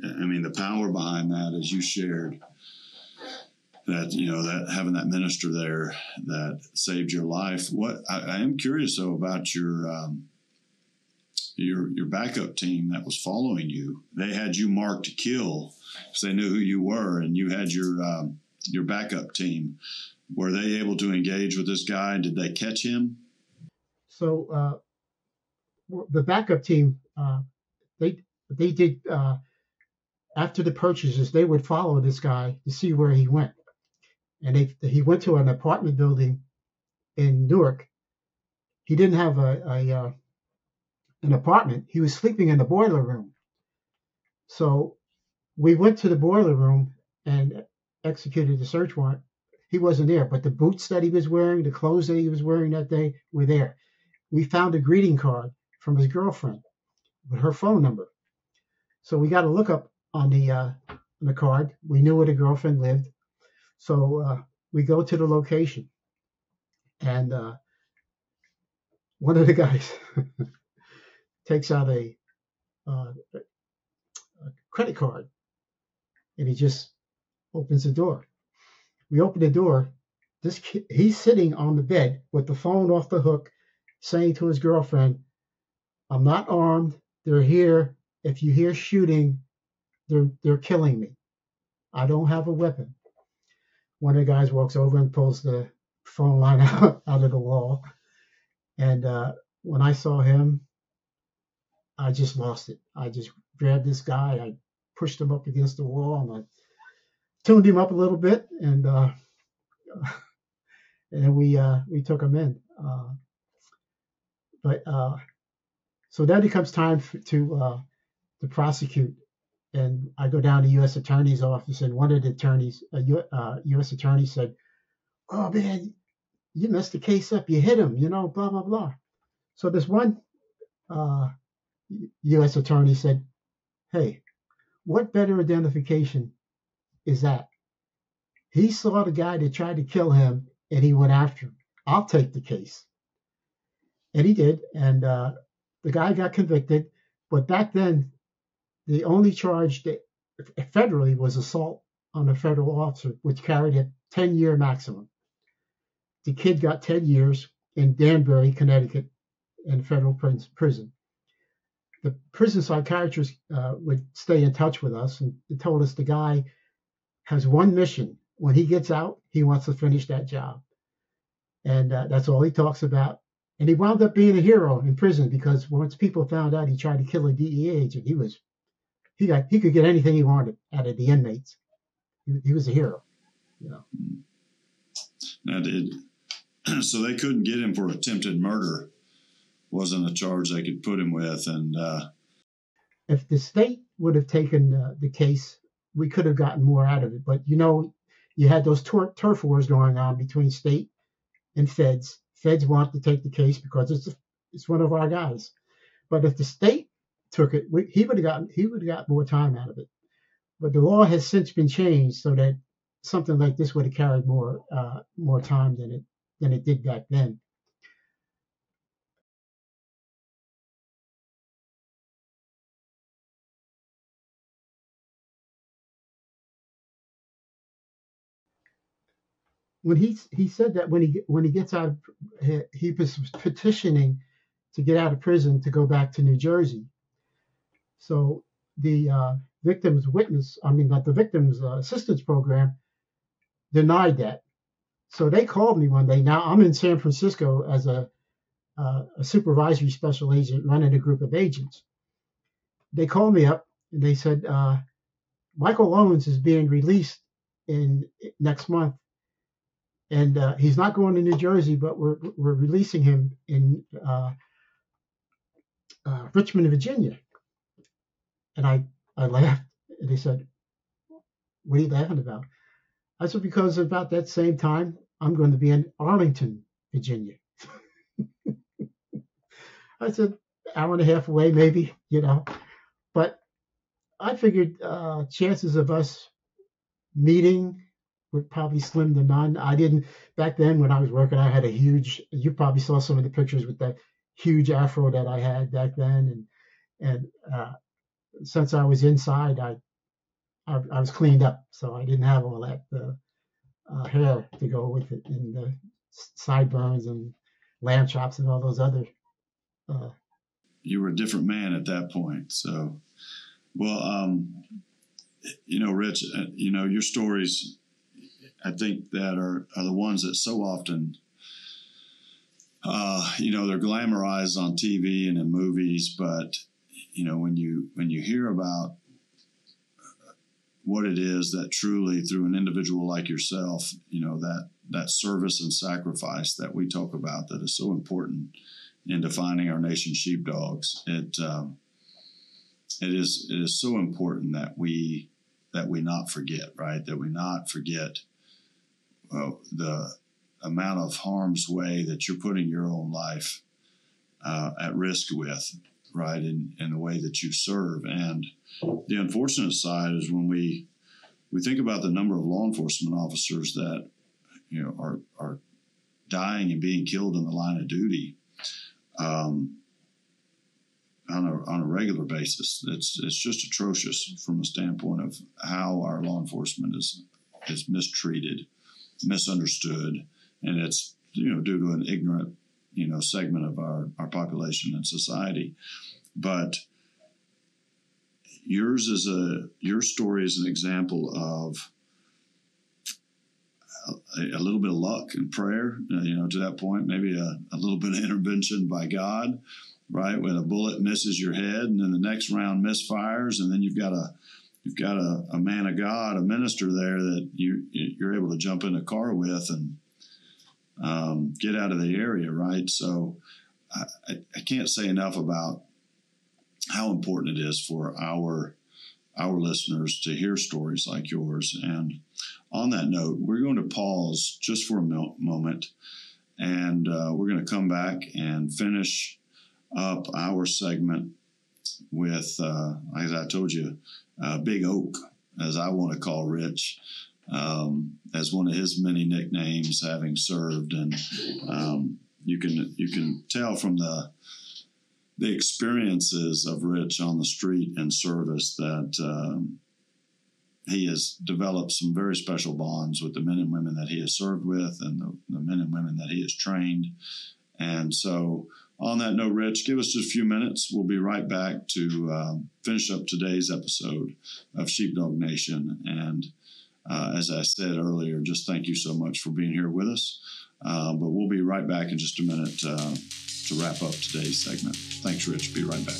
A: I mean, the power behind that, as you shared, that you know that having that minister there that saved your life. What I, I am curious though about your um, your your backup team that was following you. They had you marked to kill because they knew who you were, and you had your um, your backup team. Were they able to engage with this guy? Did they catch him?
B: So uh, the backup team, uh, they they did uh, after the purchases, they would follow this guy to see where he went, and they, he went to an apartment building in Newark. He didn't have a, a uh, an apartment. He was sleeping in the boiler room. So we went to the boiler room and executed the search warrant. He wasn't there, but the boots that he was wearing, the clothes that he was wearing that day were there we found a greeting card from his girlfriend with her phone number. So we got a look up on the uh, on the card. We knew where the girlfriend lived, so uh, we go to the location, and uh, one of the guys takes out a, uh, a credit card, and he just opens the door. We open the door. This kid, he's sitting on the bed with the phone off the hook saying to his girlfriend, I'm not armed. They're here. If you hear shooting, they're they're killing me. I don't have a weapon. One of the guys walks over and pulls the phone line out, out of the wall. And uh, when I saw him, I just lost it. I just grabbed this guy, I pushed him up against the wall, and I tuned him up a little bit, and uh, and we uh, we took him in. Uh, but uh, so then it comes time for, to uh, to prosecute, and I go down to U.S. Attorney's office, and one of the attorneys, uh, U.S. attorney, said, "Oh man, you messed the case up. You hit him, you know, blah blah blah." So this one uh, U.S. attorney said, "Hey, what better identification is that? He saw the guy that tried to kill him, and he went after him. I'll take the case." And he did, and uh, the guy got convicted. But back then, the only charge that federally was assault on a federal officer, which carried a 10 year maximum. The kid got 10 years in Danbury, Connecticut, in federal prison. The prison psychiatrist uh, would stay in touch with us and told us the guy has one mission. When he gets out, he wants to finish that job. And uh, that's all he talks about. And he wound up being a hero in prison because once people found out he tried to kill a DEA agent, he was he got he could get anything he wanted out of the inmates. He, he was a hero, you know.
A: Now did so they couldn't get him for attempted murder. Wasn't a charge they could put him with, and uh,
B: if the state would have taken uh, the case, we could have gotten more out of it. But you know, you had those tur- turf wars going on between state and feds. Feds want to take the case because it's it's one of our guys. But if the state took it, we, he would have gotten he would have got more time out of it. But the law has since been changed so that something like this would have carried more uh, more time than it than it did back then. When he he said that when he when he gets out, he, he was petitioning to get out of prison to go back to New Jersey so the uh, victims witness, I mean, not the victims uh, assistance program denied that. So they called me one day. Now I'm in San Francisco as a, uh, a supervisory special agent running a group of agents. They called me up and they said, uh, Michael Owens is being released in next month. And uh, he's not going to New Jersey, but we're, we're releasing him in uh, Richmond, Virginia. And I, I laughed and he said, What are you laughing about? I said, Because about that same time, I'm going to be in Arlington, Virginia. I said, hour and a half away, maybe, you know. But I figured uh, chances of us meeting were probably slim to none. I didn't back then when I was working. I had a huge. You probably saw some of the pictures with that huge afro that I had back then, and and uh, since I was inside, I, I, I was cleaned up, so I didn't have all that uh, uh, hair to go with it, and the sideburns and lamb chops and all those other. Uh,
A: you were a different man at that point. So, well, um, you know, Rich, uh, you know your stories. I think that are are the ones that so often uh, you know, they're glamorized on TV and in movies, but you know when you when you hear about what it is that truly through an individual like yourself you know that that service and sacrifice that we talk about that is so important in defining our nation's sheepdogs it um, it is it is so important that we that we not forget right? That we not forget well, the amount of harm's way that you're putting your own life uh, at risk with right in, in the way that you serve and the unfortunate side is when we we think about the number of law enforcement officers that you know are are dying and being killed in the line of duty um, on a on a regular basis. It's it's just atrocious from a standpoint of how our law enforcement is is mistreated, misunderstood, and it's you know due to an ignorant you know segment of our, our population and society but yours is a your story is an example of a, a, little bit of luck and prayer, uh, you know, to that point, maybe a, a little bit of intervention by God, right? When a bullet misses your head and then the next round misfires, and then you've got a you've got a, a man of God, a minister there that you you're able to jump in a car with and um, get out of the area, right? So I, I can't say enough about how important it is for our our listeners to hear stories like yours. And on that note, we're going to pause just for a moment, and uh, we're going to come back and finish up our segment with, uh, as I told you, uh, Big Oak, as I want to call Rich. Um, as one of his many nicknames, having served, and um, you can you can tell from the the experiences of Rich on the street and service that um, he has developed some very special bonds with the men and women that he has served with and the, the men and women that he has trained. And so, on that note, Rich, give us just a few minutes. We'll be right back to um, finish up today's episode of Sheepdog Nation. And uh, as I said earlier, just thank you so much for being here with us. Uh, but we'll be right back in just a minute. Uh, to wrap up today's segment. Thanks, Rich. Be right back.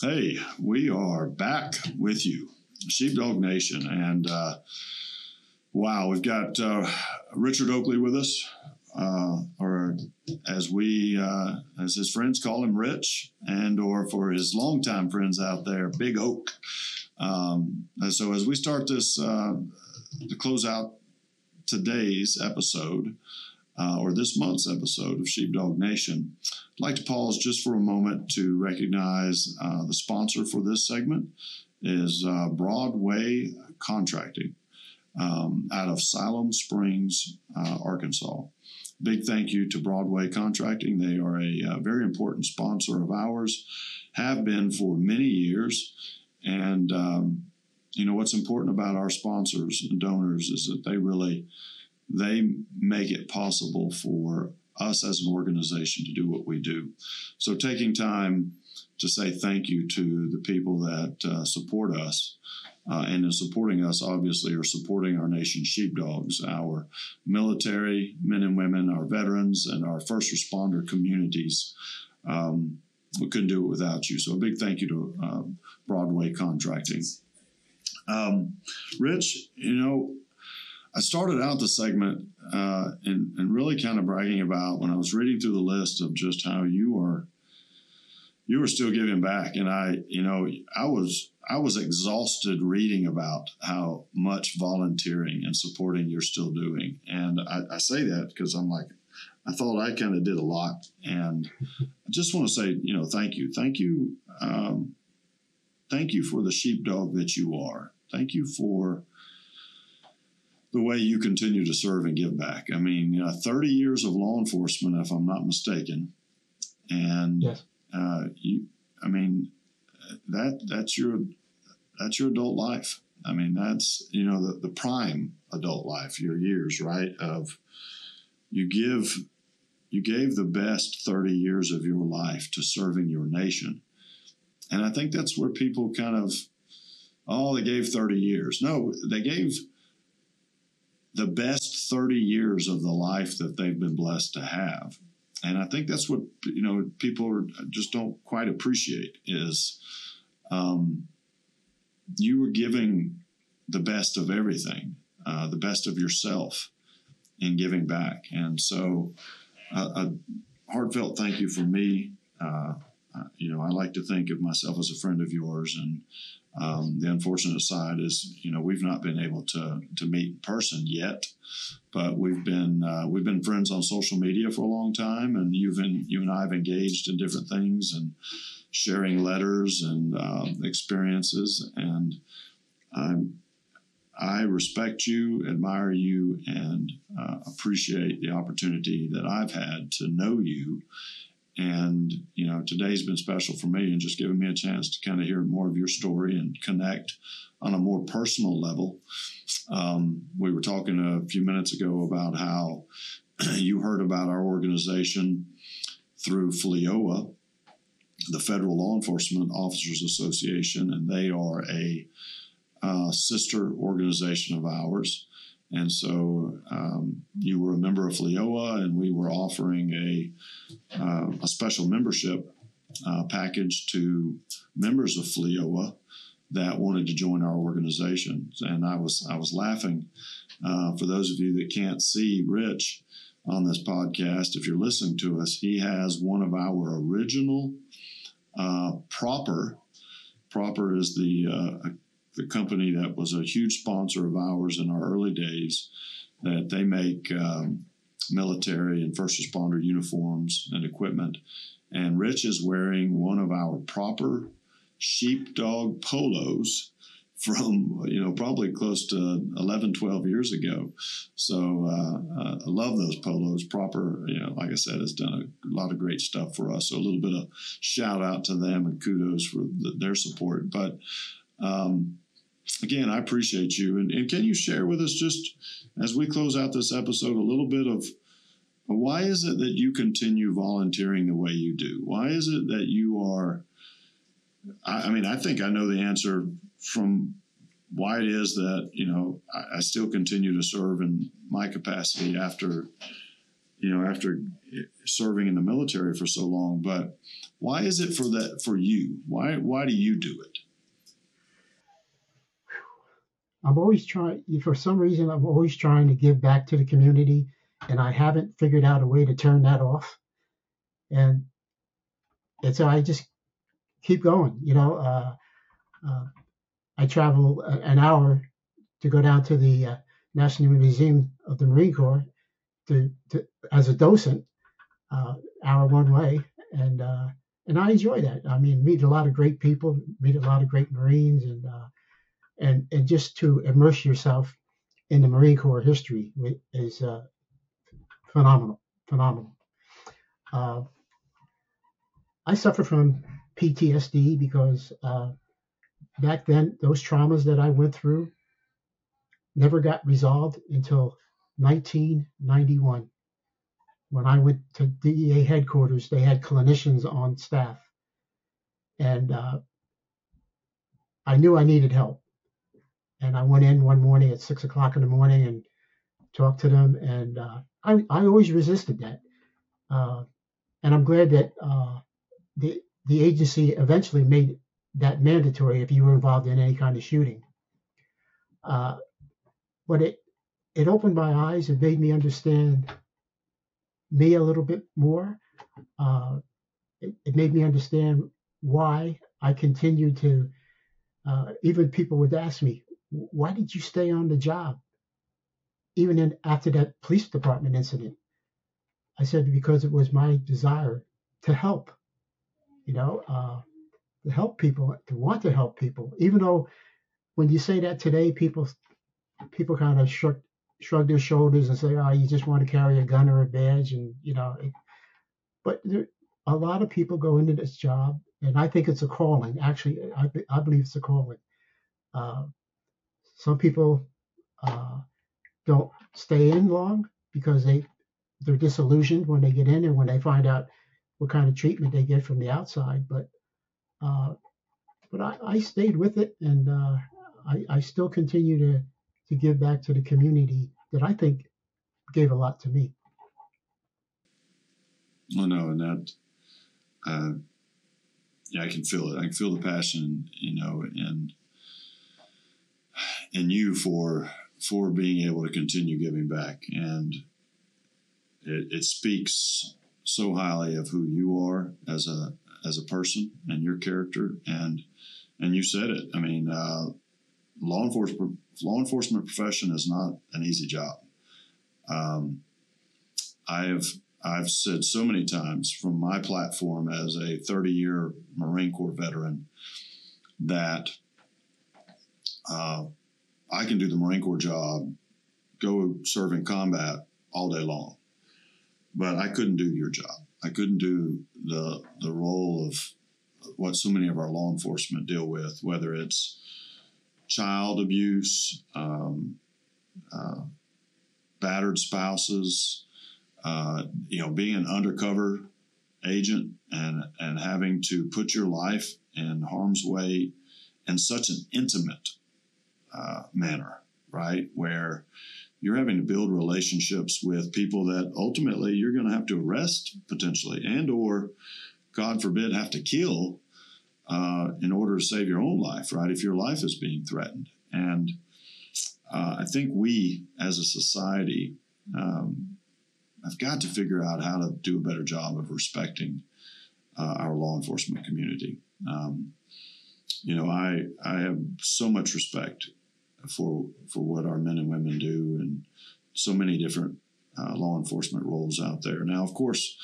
A: Hey, we are back with you, Sheepdog Nation. And uh, wow, we've got uh, Richard Oakley with us, uh, or as we, uh, as his friends call him, Rich, and or for his longtime friends out there, Big Oak. Um, so as we start this uh, to close out today's episode uh, or this month's episode of Sheepdog Nation, I'd like to pause just for a moment to recognize uh, the sponsor for this segment is uh, Broadway Contracting um, out of Siloam Springs, uh, Arkansas. Big thank you to Broadway Contracting. They are a, a uh, very important sponsor of ours, have been for many years, and um, you know what's important about our sponsors and donors is that they really they make it possible for us as an organization to do what we do so taking time to say thank you to the people that uh, support us uh, and in supporting us obviously are supporting our nation's sheepdogs. Our military men and women our veterans and our first responder communities um, we couldn't do it without you. So a big thank you to uh, broadway contracting. Um, Rich, you know, I started out the segment uh, and, and really kind of bragging about when I was reading through the list of just how you are you were still giving back. And i you know i was i was exhausted reading about how much volunteering and supporting you're still doing and i, I say that because i'm like i thought i kind of did a lot and i just want to say you know thank you thank you um, thank you for the sheepdog that you are. Thank you for the way you continue to serve and give back. I mean, uh, 30 years of law enforcement, if I'm not mistaken, and
B: yes.
A: uh, you, I mean, that that's your that's your adult life. I mean, that's you know the, the prime adult life, your years, right? Of you give you gave the best 30 years of your life to serving your nation and I think that's where people kind of, oh, they gave 30 years. No, they gave the best 30 years of the life that they've been blessed to have. And I think that's what, you know, people just don't quite appreciate is um, you were giving the best of everything, uh, the best of yourself in giving back. And so uh, a heartfelt thank you for me. Uh, uh, you know, I like to think of myself as a friend of yours. And um, the unfortunate side is, you know, we've not been able to to meet in person yet, but we've been uh, we've been friends on social media for a long time, and you've been you and I have engaged in different things and sharing letters and uh, experiences. And I'm I respect you, admire you, and uh, appreciate the opportunity that I've had to know you and, you know, today's been special for me and just giving me a chance to kind of hear more of your story and connect on a more personal level. Um, we were talking a few minutes ago about how you heard about our organization through FLEOA, the Federal Law Enforcement Officers Association, and they are a uh, sister organization of ours. And so um, you were a member of FLEOA, and we were offering a, uh, a special membership uh, package to members of FLEOA that wanted to join our organization. And I was I was laughing. Uh, for those of you that can't see Rich on this podcast, if you're listening to us, he has one of our original uh, Proper Propper is the uh, the company that was a huge sponsor of ours in our early days. That they make um, military and first responder uniforms and equipment. And Rich is wearing one of our Propper sheepdog polos from you know probably close to 11 12 years ago so uh, uh, i love those polos Propper you know like i said has done a lot of great stuff for us so a little bit of shout out to them and kudos for the, their support but um, again i appreciate you and, and can you share with us just as we close out this episode a little bit of why is it that you continue volunteering the way you do why is it that you are I, I mean, I think I know the answer from why it is that you know I, I, still continue to serve in my capacity after you know after serving in the military for so long. But why is it for that for you? Why why do you do it?
B: I'm always trying. For some reason, I'm always trying to give back to the community, and I haven't figured out a way to turn that off. And and so I just keep going. You know, uh, uh, I travel an hour to go down to the uh, National Museum of the Marine Corps to, to as a docent, uh, hour one way, and uh, and I enjoy that. I mean, meet a lot of great people, meet a lot of great Marines, and uh, and and just to immerse yourself in the Marine Corps history is phenomenal, phenomenal. I suffer from PTSD because uh, back then those traumas that I went through never got resolved until 1991 when I went to DEA headquarters. They had clinicians on staff, and uh, I knew I needed help. And I went in one morning at six o'clock in the morning and talked to them, and uh, I I always resisted that. Uh, and I'm glad that uh, the the agency eventually made that mandatory if you were involved in any kind of shooting. Uh, but it it opened my eyes and made me understand me a little bit more. Uh, it, it, made me understand why I continued to. Uh, even people would ask me, "Why did you stay on the job?" Even in, after that police department incident, I said because it was my desire to help you know, uh, to help people, to want to help people. Even though when you say that today, people people kind of shrug shrug their shoulders and say, "Oh, you just want to carry a gun or a badge," and you know. It, but there, a lot of people go into this job, and I think it's a calling. Actually, I, I believe it's a calling. Uh, some people uh, don't stay in long because they they're disillusioned when they get in, and when they find out what kind of treatment they get from the outside. But uh, but I, I, stayed with it, and uh, I, I, still continue to to give back to the community that I think gave a lot to me.
A: Oh no, and that uh, yeah, I can feel it. I can feel the passion, you know, and and you for for being able to continue giving back, and it, it speaks so highly of who you are as a as a person and your character and and you said it. I mean, uh, law enforcement law enforcement profession is not an easy job. Um, I've I've said so many times from my platform as a 30 year Marine Corps veteran that uh, I can do the Marine Corps job, go serve in combat all day long but I couldn't do your job. I couldn't do the the role of what so many of our law enforcement deal with, whether it's child abuse, um, uh, battered spouses, uh, you know, being an undercover agent and and having to put your life in harm's way in such an intimate uh, manner, right? Where you're having to build relationships with people that ultimately you're going to have to arrest potentially and or god forbid have to kill uh, in order to save your own life right if your life is being threatened and uh, i think we as a society um, have got to figure out how to do a better job of respecting uh, our law enforcement community um, you know i i have so much respect for for what our men and women do, and so many different uh, law enforcement roles out there. Now, of course,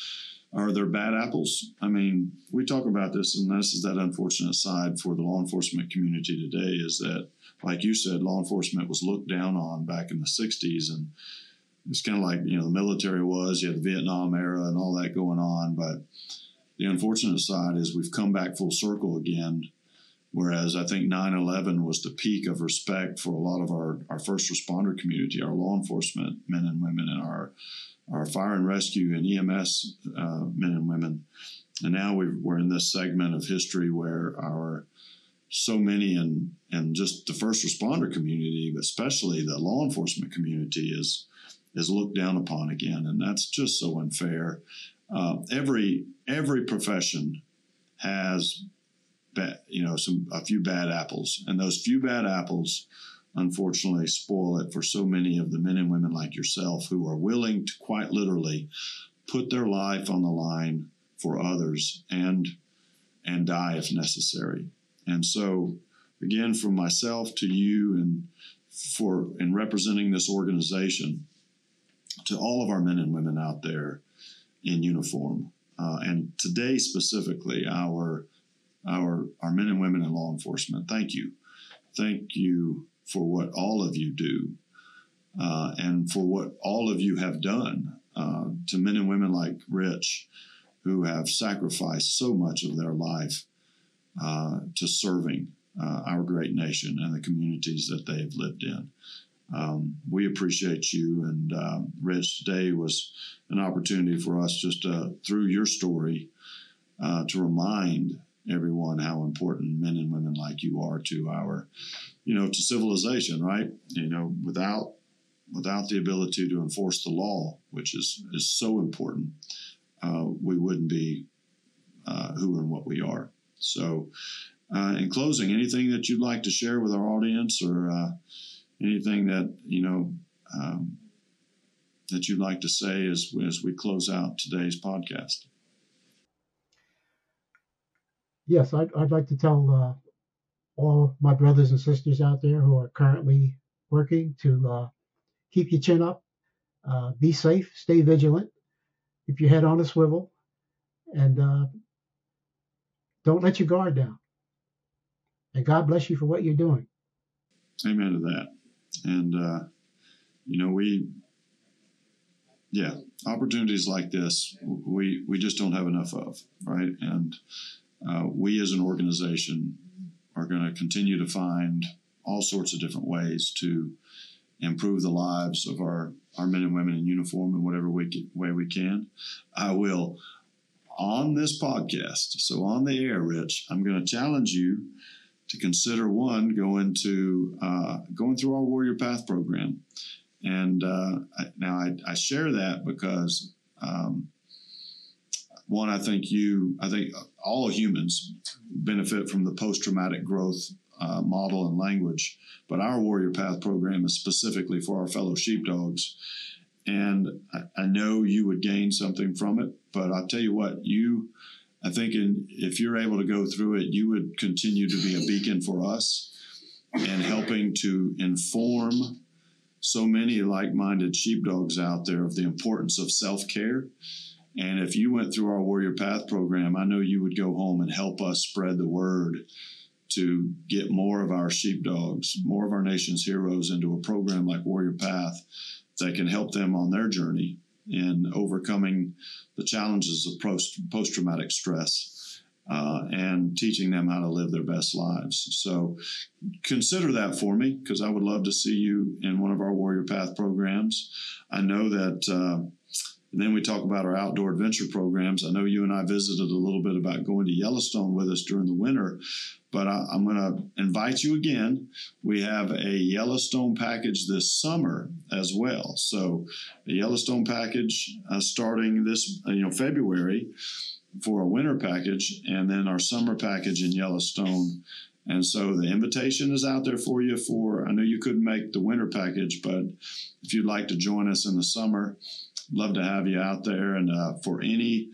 A: are there bad apples? I mean, we talk about this, and this is that unfortunate side for the law enforcement community today is that, like you said, law enforcement was looked down on back in the '60s, and it's kind of like you know the military was. You had the Vietnam era and all that going on, but the unfortunate side is we've come back full circle again Whereas I think 9 11 was the peak of respect for a lot of our, our first responder community, our law enforcement men and women, and our, our fire and rescue and EMS uh, men and women. And now we are in this segment of history where our so many and and just the first responder community, but especially the law enforcement community, is is looked down upon again, and that's just so unfair. Uh, every every profession has you know, some a few bad apples, and those few bad apples, unfortunately, spoil it for so many of the men and women like yourself who are willing to quite literally put their life on the line for others and and die if necessary. And so, again, from myself to you, and for in representing this organization, to all of our men and women out there in uniform, uh, and today specifically, our our, our men and women in law enforcement. Thank you. Thank you for what all of you do uh, and for what all of you have done uh, to men and women like Rich who have sacrificed so much of their life uh, to serving uh, our great nation and the communities that they have lived in. Um, we appreciate you. And uh, Rich, today was an opportunity for us just uh, through your story uh, to remind everyone how important men and women like you are to our, you know, to civilization, right? You know, without without the ability to enforce the law, which is is so important, uh, we wouldn't be uh, who and what we are. So, uh, in closing, anything that you'd like to share with our audience, or uh, anything that you know um, that you'd like to say as as we close out today's podcast.
B: Yes, I'd, I'd like to tell uh, all my brothers and sisters out there who are currently working to uh, keep your chin up, uh, be safe, stay vigilant, keep your head on a swivel, and uh, don't let your guard down. And God bless you for what you're doing.
A: Amen to that. And, uh, you know, we, yeah, opportunities like this, we, we just don't have enough of, right? And uh, we as an organization are going to continue to find all sorts of different ways to improve the lives of our, our men and women in uniform in whatever way, we can. I will, on this podcast, so on the air, Rich, I'm going to challenge you to consider one going to uh, going through our Warrior Path program. And uh, I, now I, I, share that because um, one, I think you, I think all humans benefit from the post traumatic growth uh, model and language, but our Warrior Path program is specifically for our fellow sheepdogs. And I, I know you would gain something from it, but I'll tell you what, you, I think in, if you're able to go through it, you would continue to be a beacon for us and helping to inform so many like minded sheepdogs out there of the importance of self care and if you went through our Warrior Path program, I know you would go home and help us spread the word to get more of our sheepdogs, more of our nation's heroes into a program like Warrior Path that can help them on their journey in overcoming the challenges of post traumatic stress. Uh, and teaching them how to live their best lives. So consider that for me because I would love to see you in one of our Warrior Path programs. I know that uh, And then we talk about our outdoor adventure programs. I know you and I visited a little bit about going to Yellowstone with us during the winter, but I, am going to invite you again. We have a Yellowstone package this summer as well. So, a Yellowstone package uh, starting this, uh, you know, February for a winter package, and then our summer package in Yellowstone. And so the invitation is out there for you for, I know you couldn't make the winter package, but if you'd like to join us in the summer, love to have you out there. And uh, for any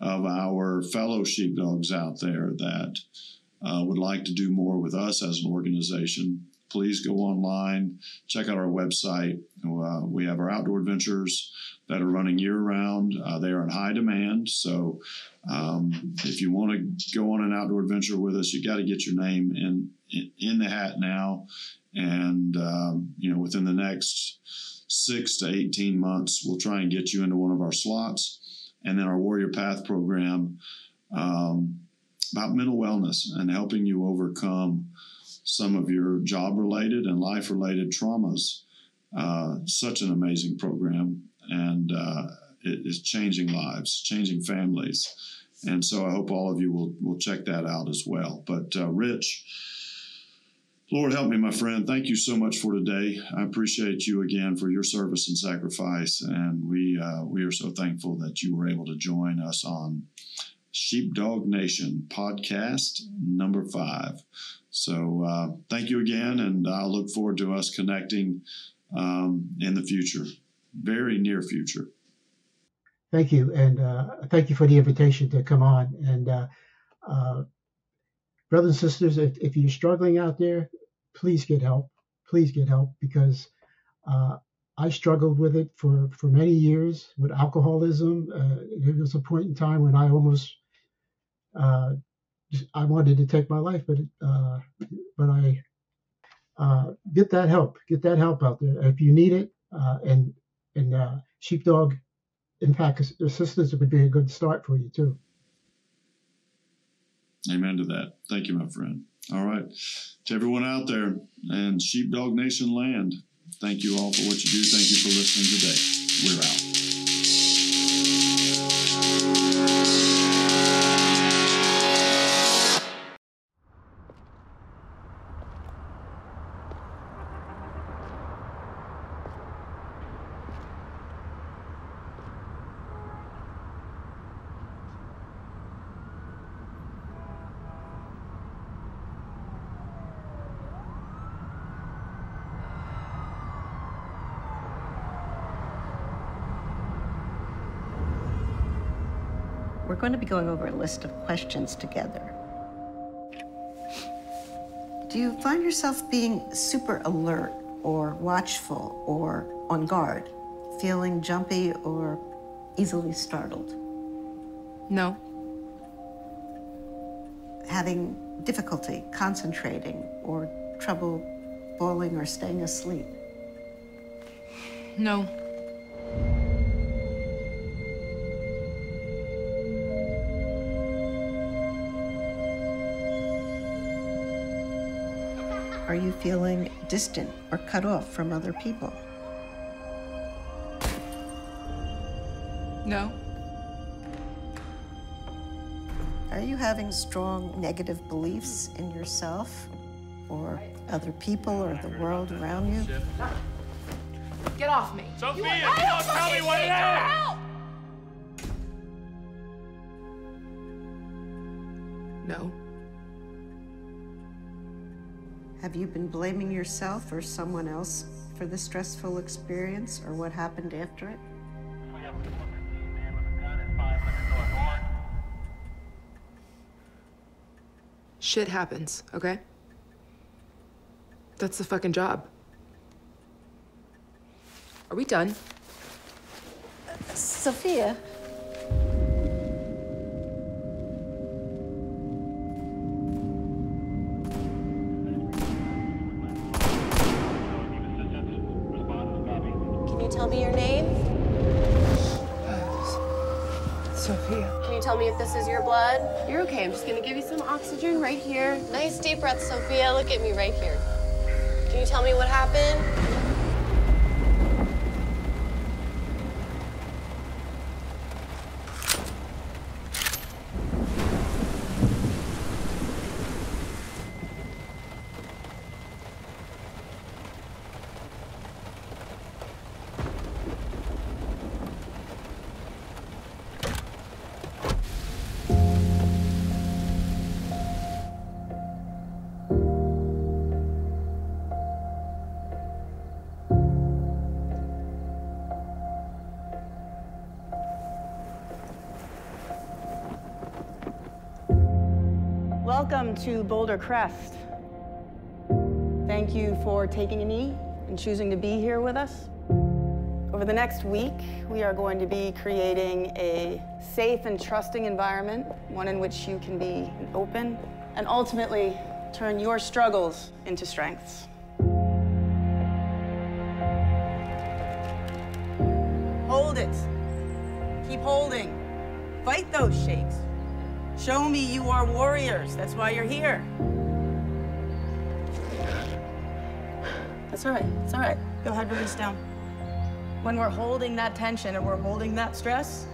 A: of our fellow sheepdogs out there that uh, would like to do more with us as an organization, please go online, check out our website. Uh, we have our outdoor adventures that are running year round. Uh, they are in high demand. So um, if you want to go on an outdoor adventure with us, you got to get your name in, in, in the hat now. And, um, you know, within the next six to 18 months, we'll try and get you into one of our slots. And then our Warrior Path program um, about mental wellness and helping you overcome some of your job related and life related traumas. Uh, such an amazing program, and uh, it is changing lives, changing families. And so I hope all of you will, will check that out as well. But, uh, Rich, Lord, help me, my friend. Thank you so much for today. I appreciate you again for your service and sacrifice, and we uh, we are so thankful that you were able to join us on Sheepdog Nation podcast number five. So uh, thank you again, and I look forward to us connecting um, in the future, very near future.
B: Thank you, and uh, thank you for the invitation to come on. And uh, uh brothers and sisters, if, if you're struggling out there, please get help. Please get help because uh, I struggled with it for, for many years with alcoholism. Uh, there was a point in time when I almost uh, I wanted to take my life, but uh, but I uh, get that help. Get that help out there if you need it. Uh, and and uh, sheepdog impact assistance would be a good start for you too.
A: Amen to that. Thank you, my friend. All right. To everyone out there and Sheepdog Nation land, thank you all for what you do. Thank you for listening today. We're out.
C: Going to be going over a list of questions together. Do you find yourself being super alert or watchful or on guard, feeling jumpy or easily startled?
D: No.
C: Having difficulty concentrating or trouble falling or staying asleep?
D: No.
C: Are you feeling distant or cut off from other people?
D: No.
C: Are you having strong negative beliefs in yourself or other people or the world around you?
D: Get off me.
E: Sophia, you, you don't tell me what it is!
C: Have you been blaming yourself or someone else for the stressful experience or what happened after it?
D: Shit happens, okay? That's the fucking job. Are we done?
C: Uh, Sophia.
F: This is your blood. You're okay. I'm just gonna give you some oxygen right here. Nice deep breath, Sophia. Look at me right here. Can you tell me what happened?
G: Welcome to Boulder Crest. Thank you for taking a knee and choosing to be here with us. Over the next week, we are going to be creating a safe and trusting environment, one in which you can be open and ultimately turn your struggles into strengths. Hold it. Keep holding. Fight those shakes. Show me you are warriors. That's why you're here. That's all right. It's all right. Go ahead, release down. When we're holding that tension and we're holding that stress,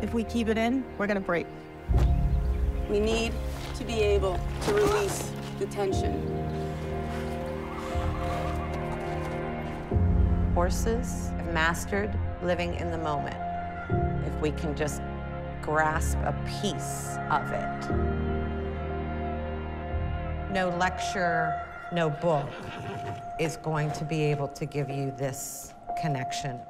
G: if we keep it in, we're gonna break. We need to be able to release the tension.
H: Horses have mastered living in the moment. If we can just grasp a piece of it. No lecture, no book is going to be able to give you this connection.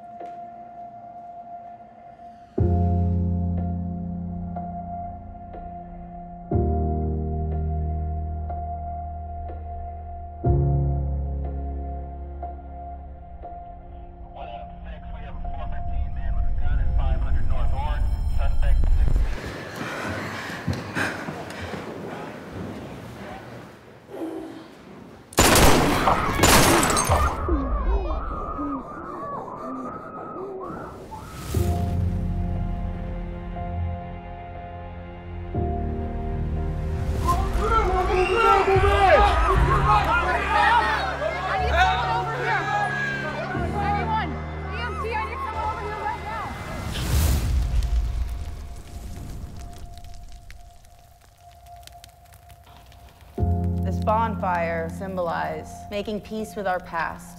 G: Bonfire symbolize making peace with our past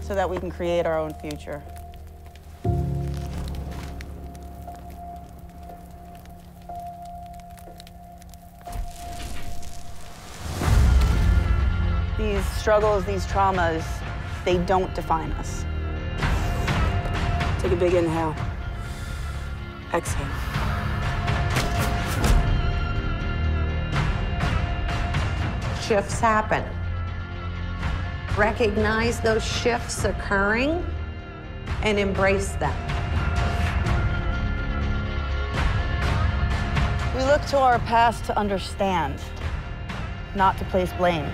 G: so that we can create our own future. These struggles, these traumas, they don't define us. Take a big inhale. Exhale.
H: Shifts happen. Recognize those shifts occurring and embrace them.
G: We look to our past to understand, not to place blame.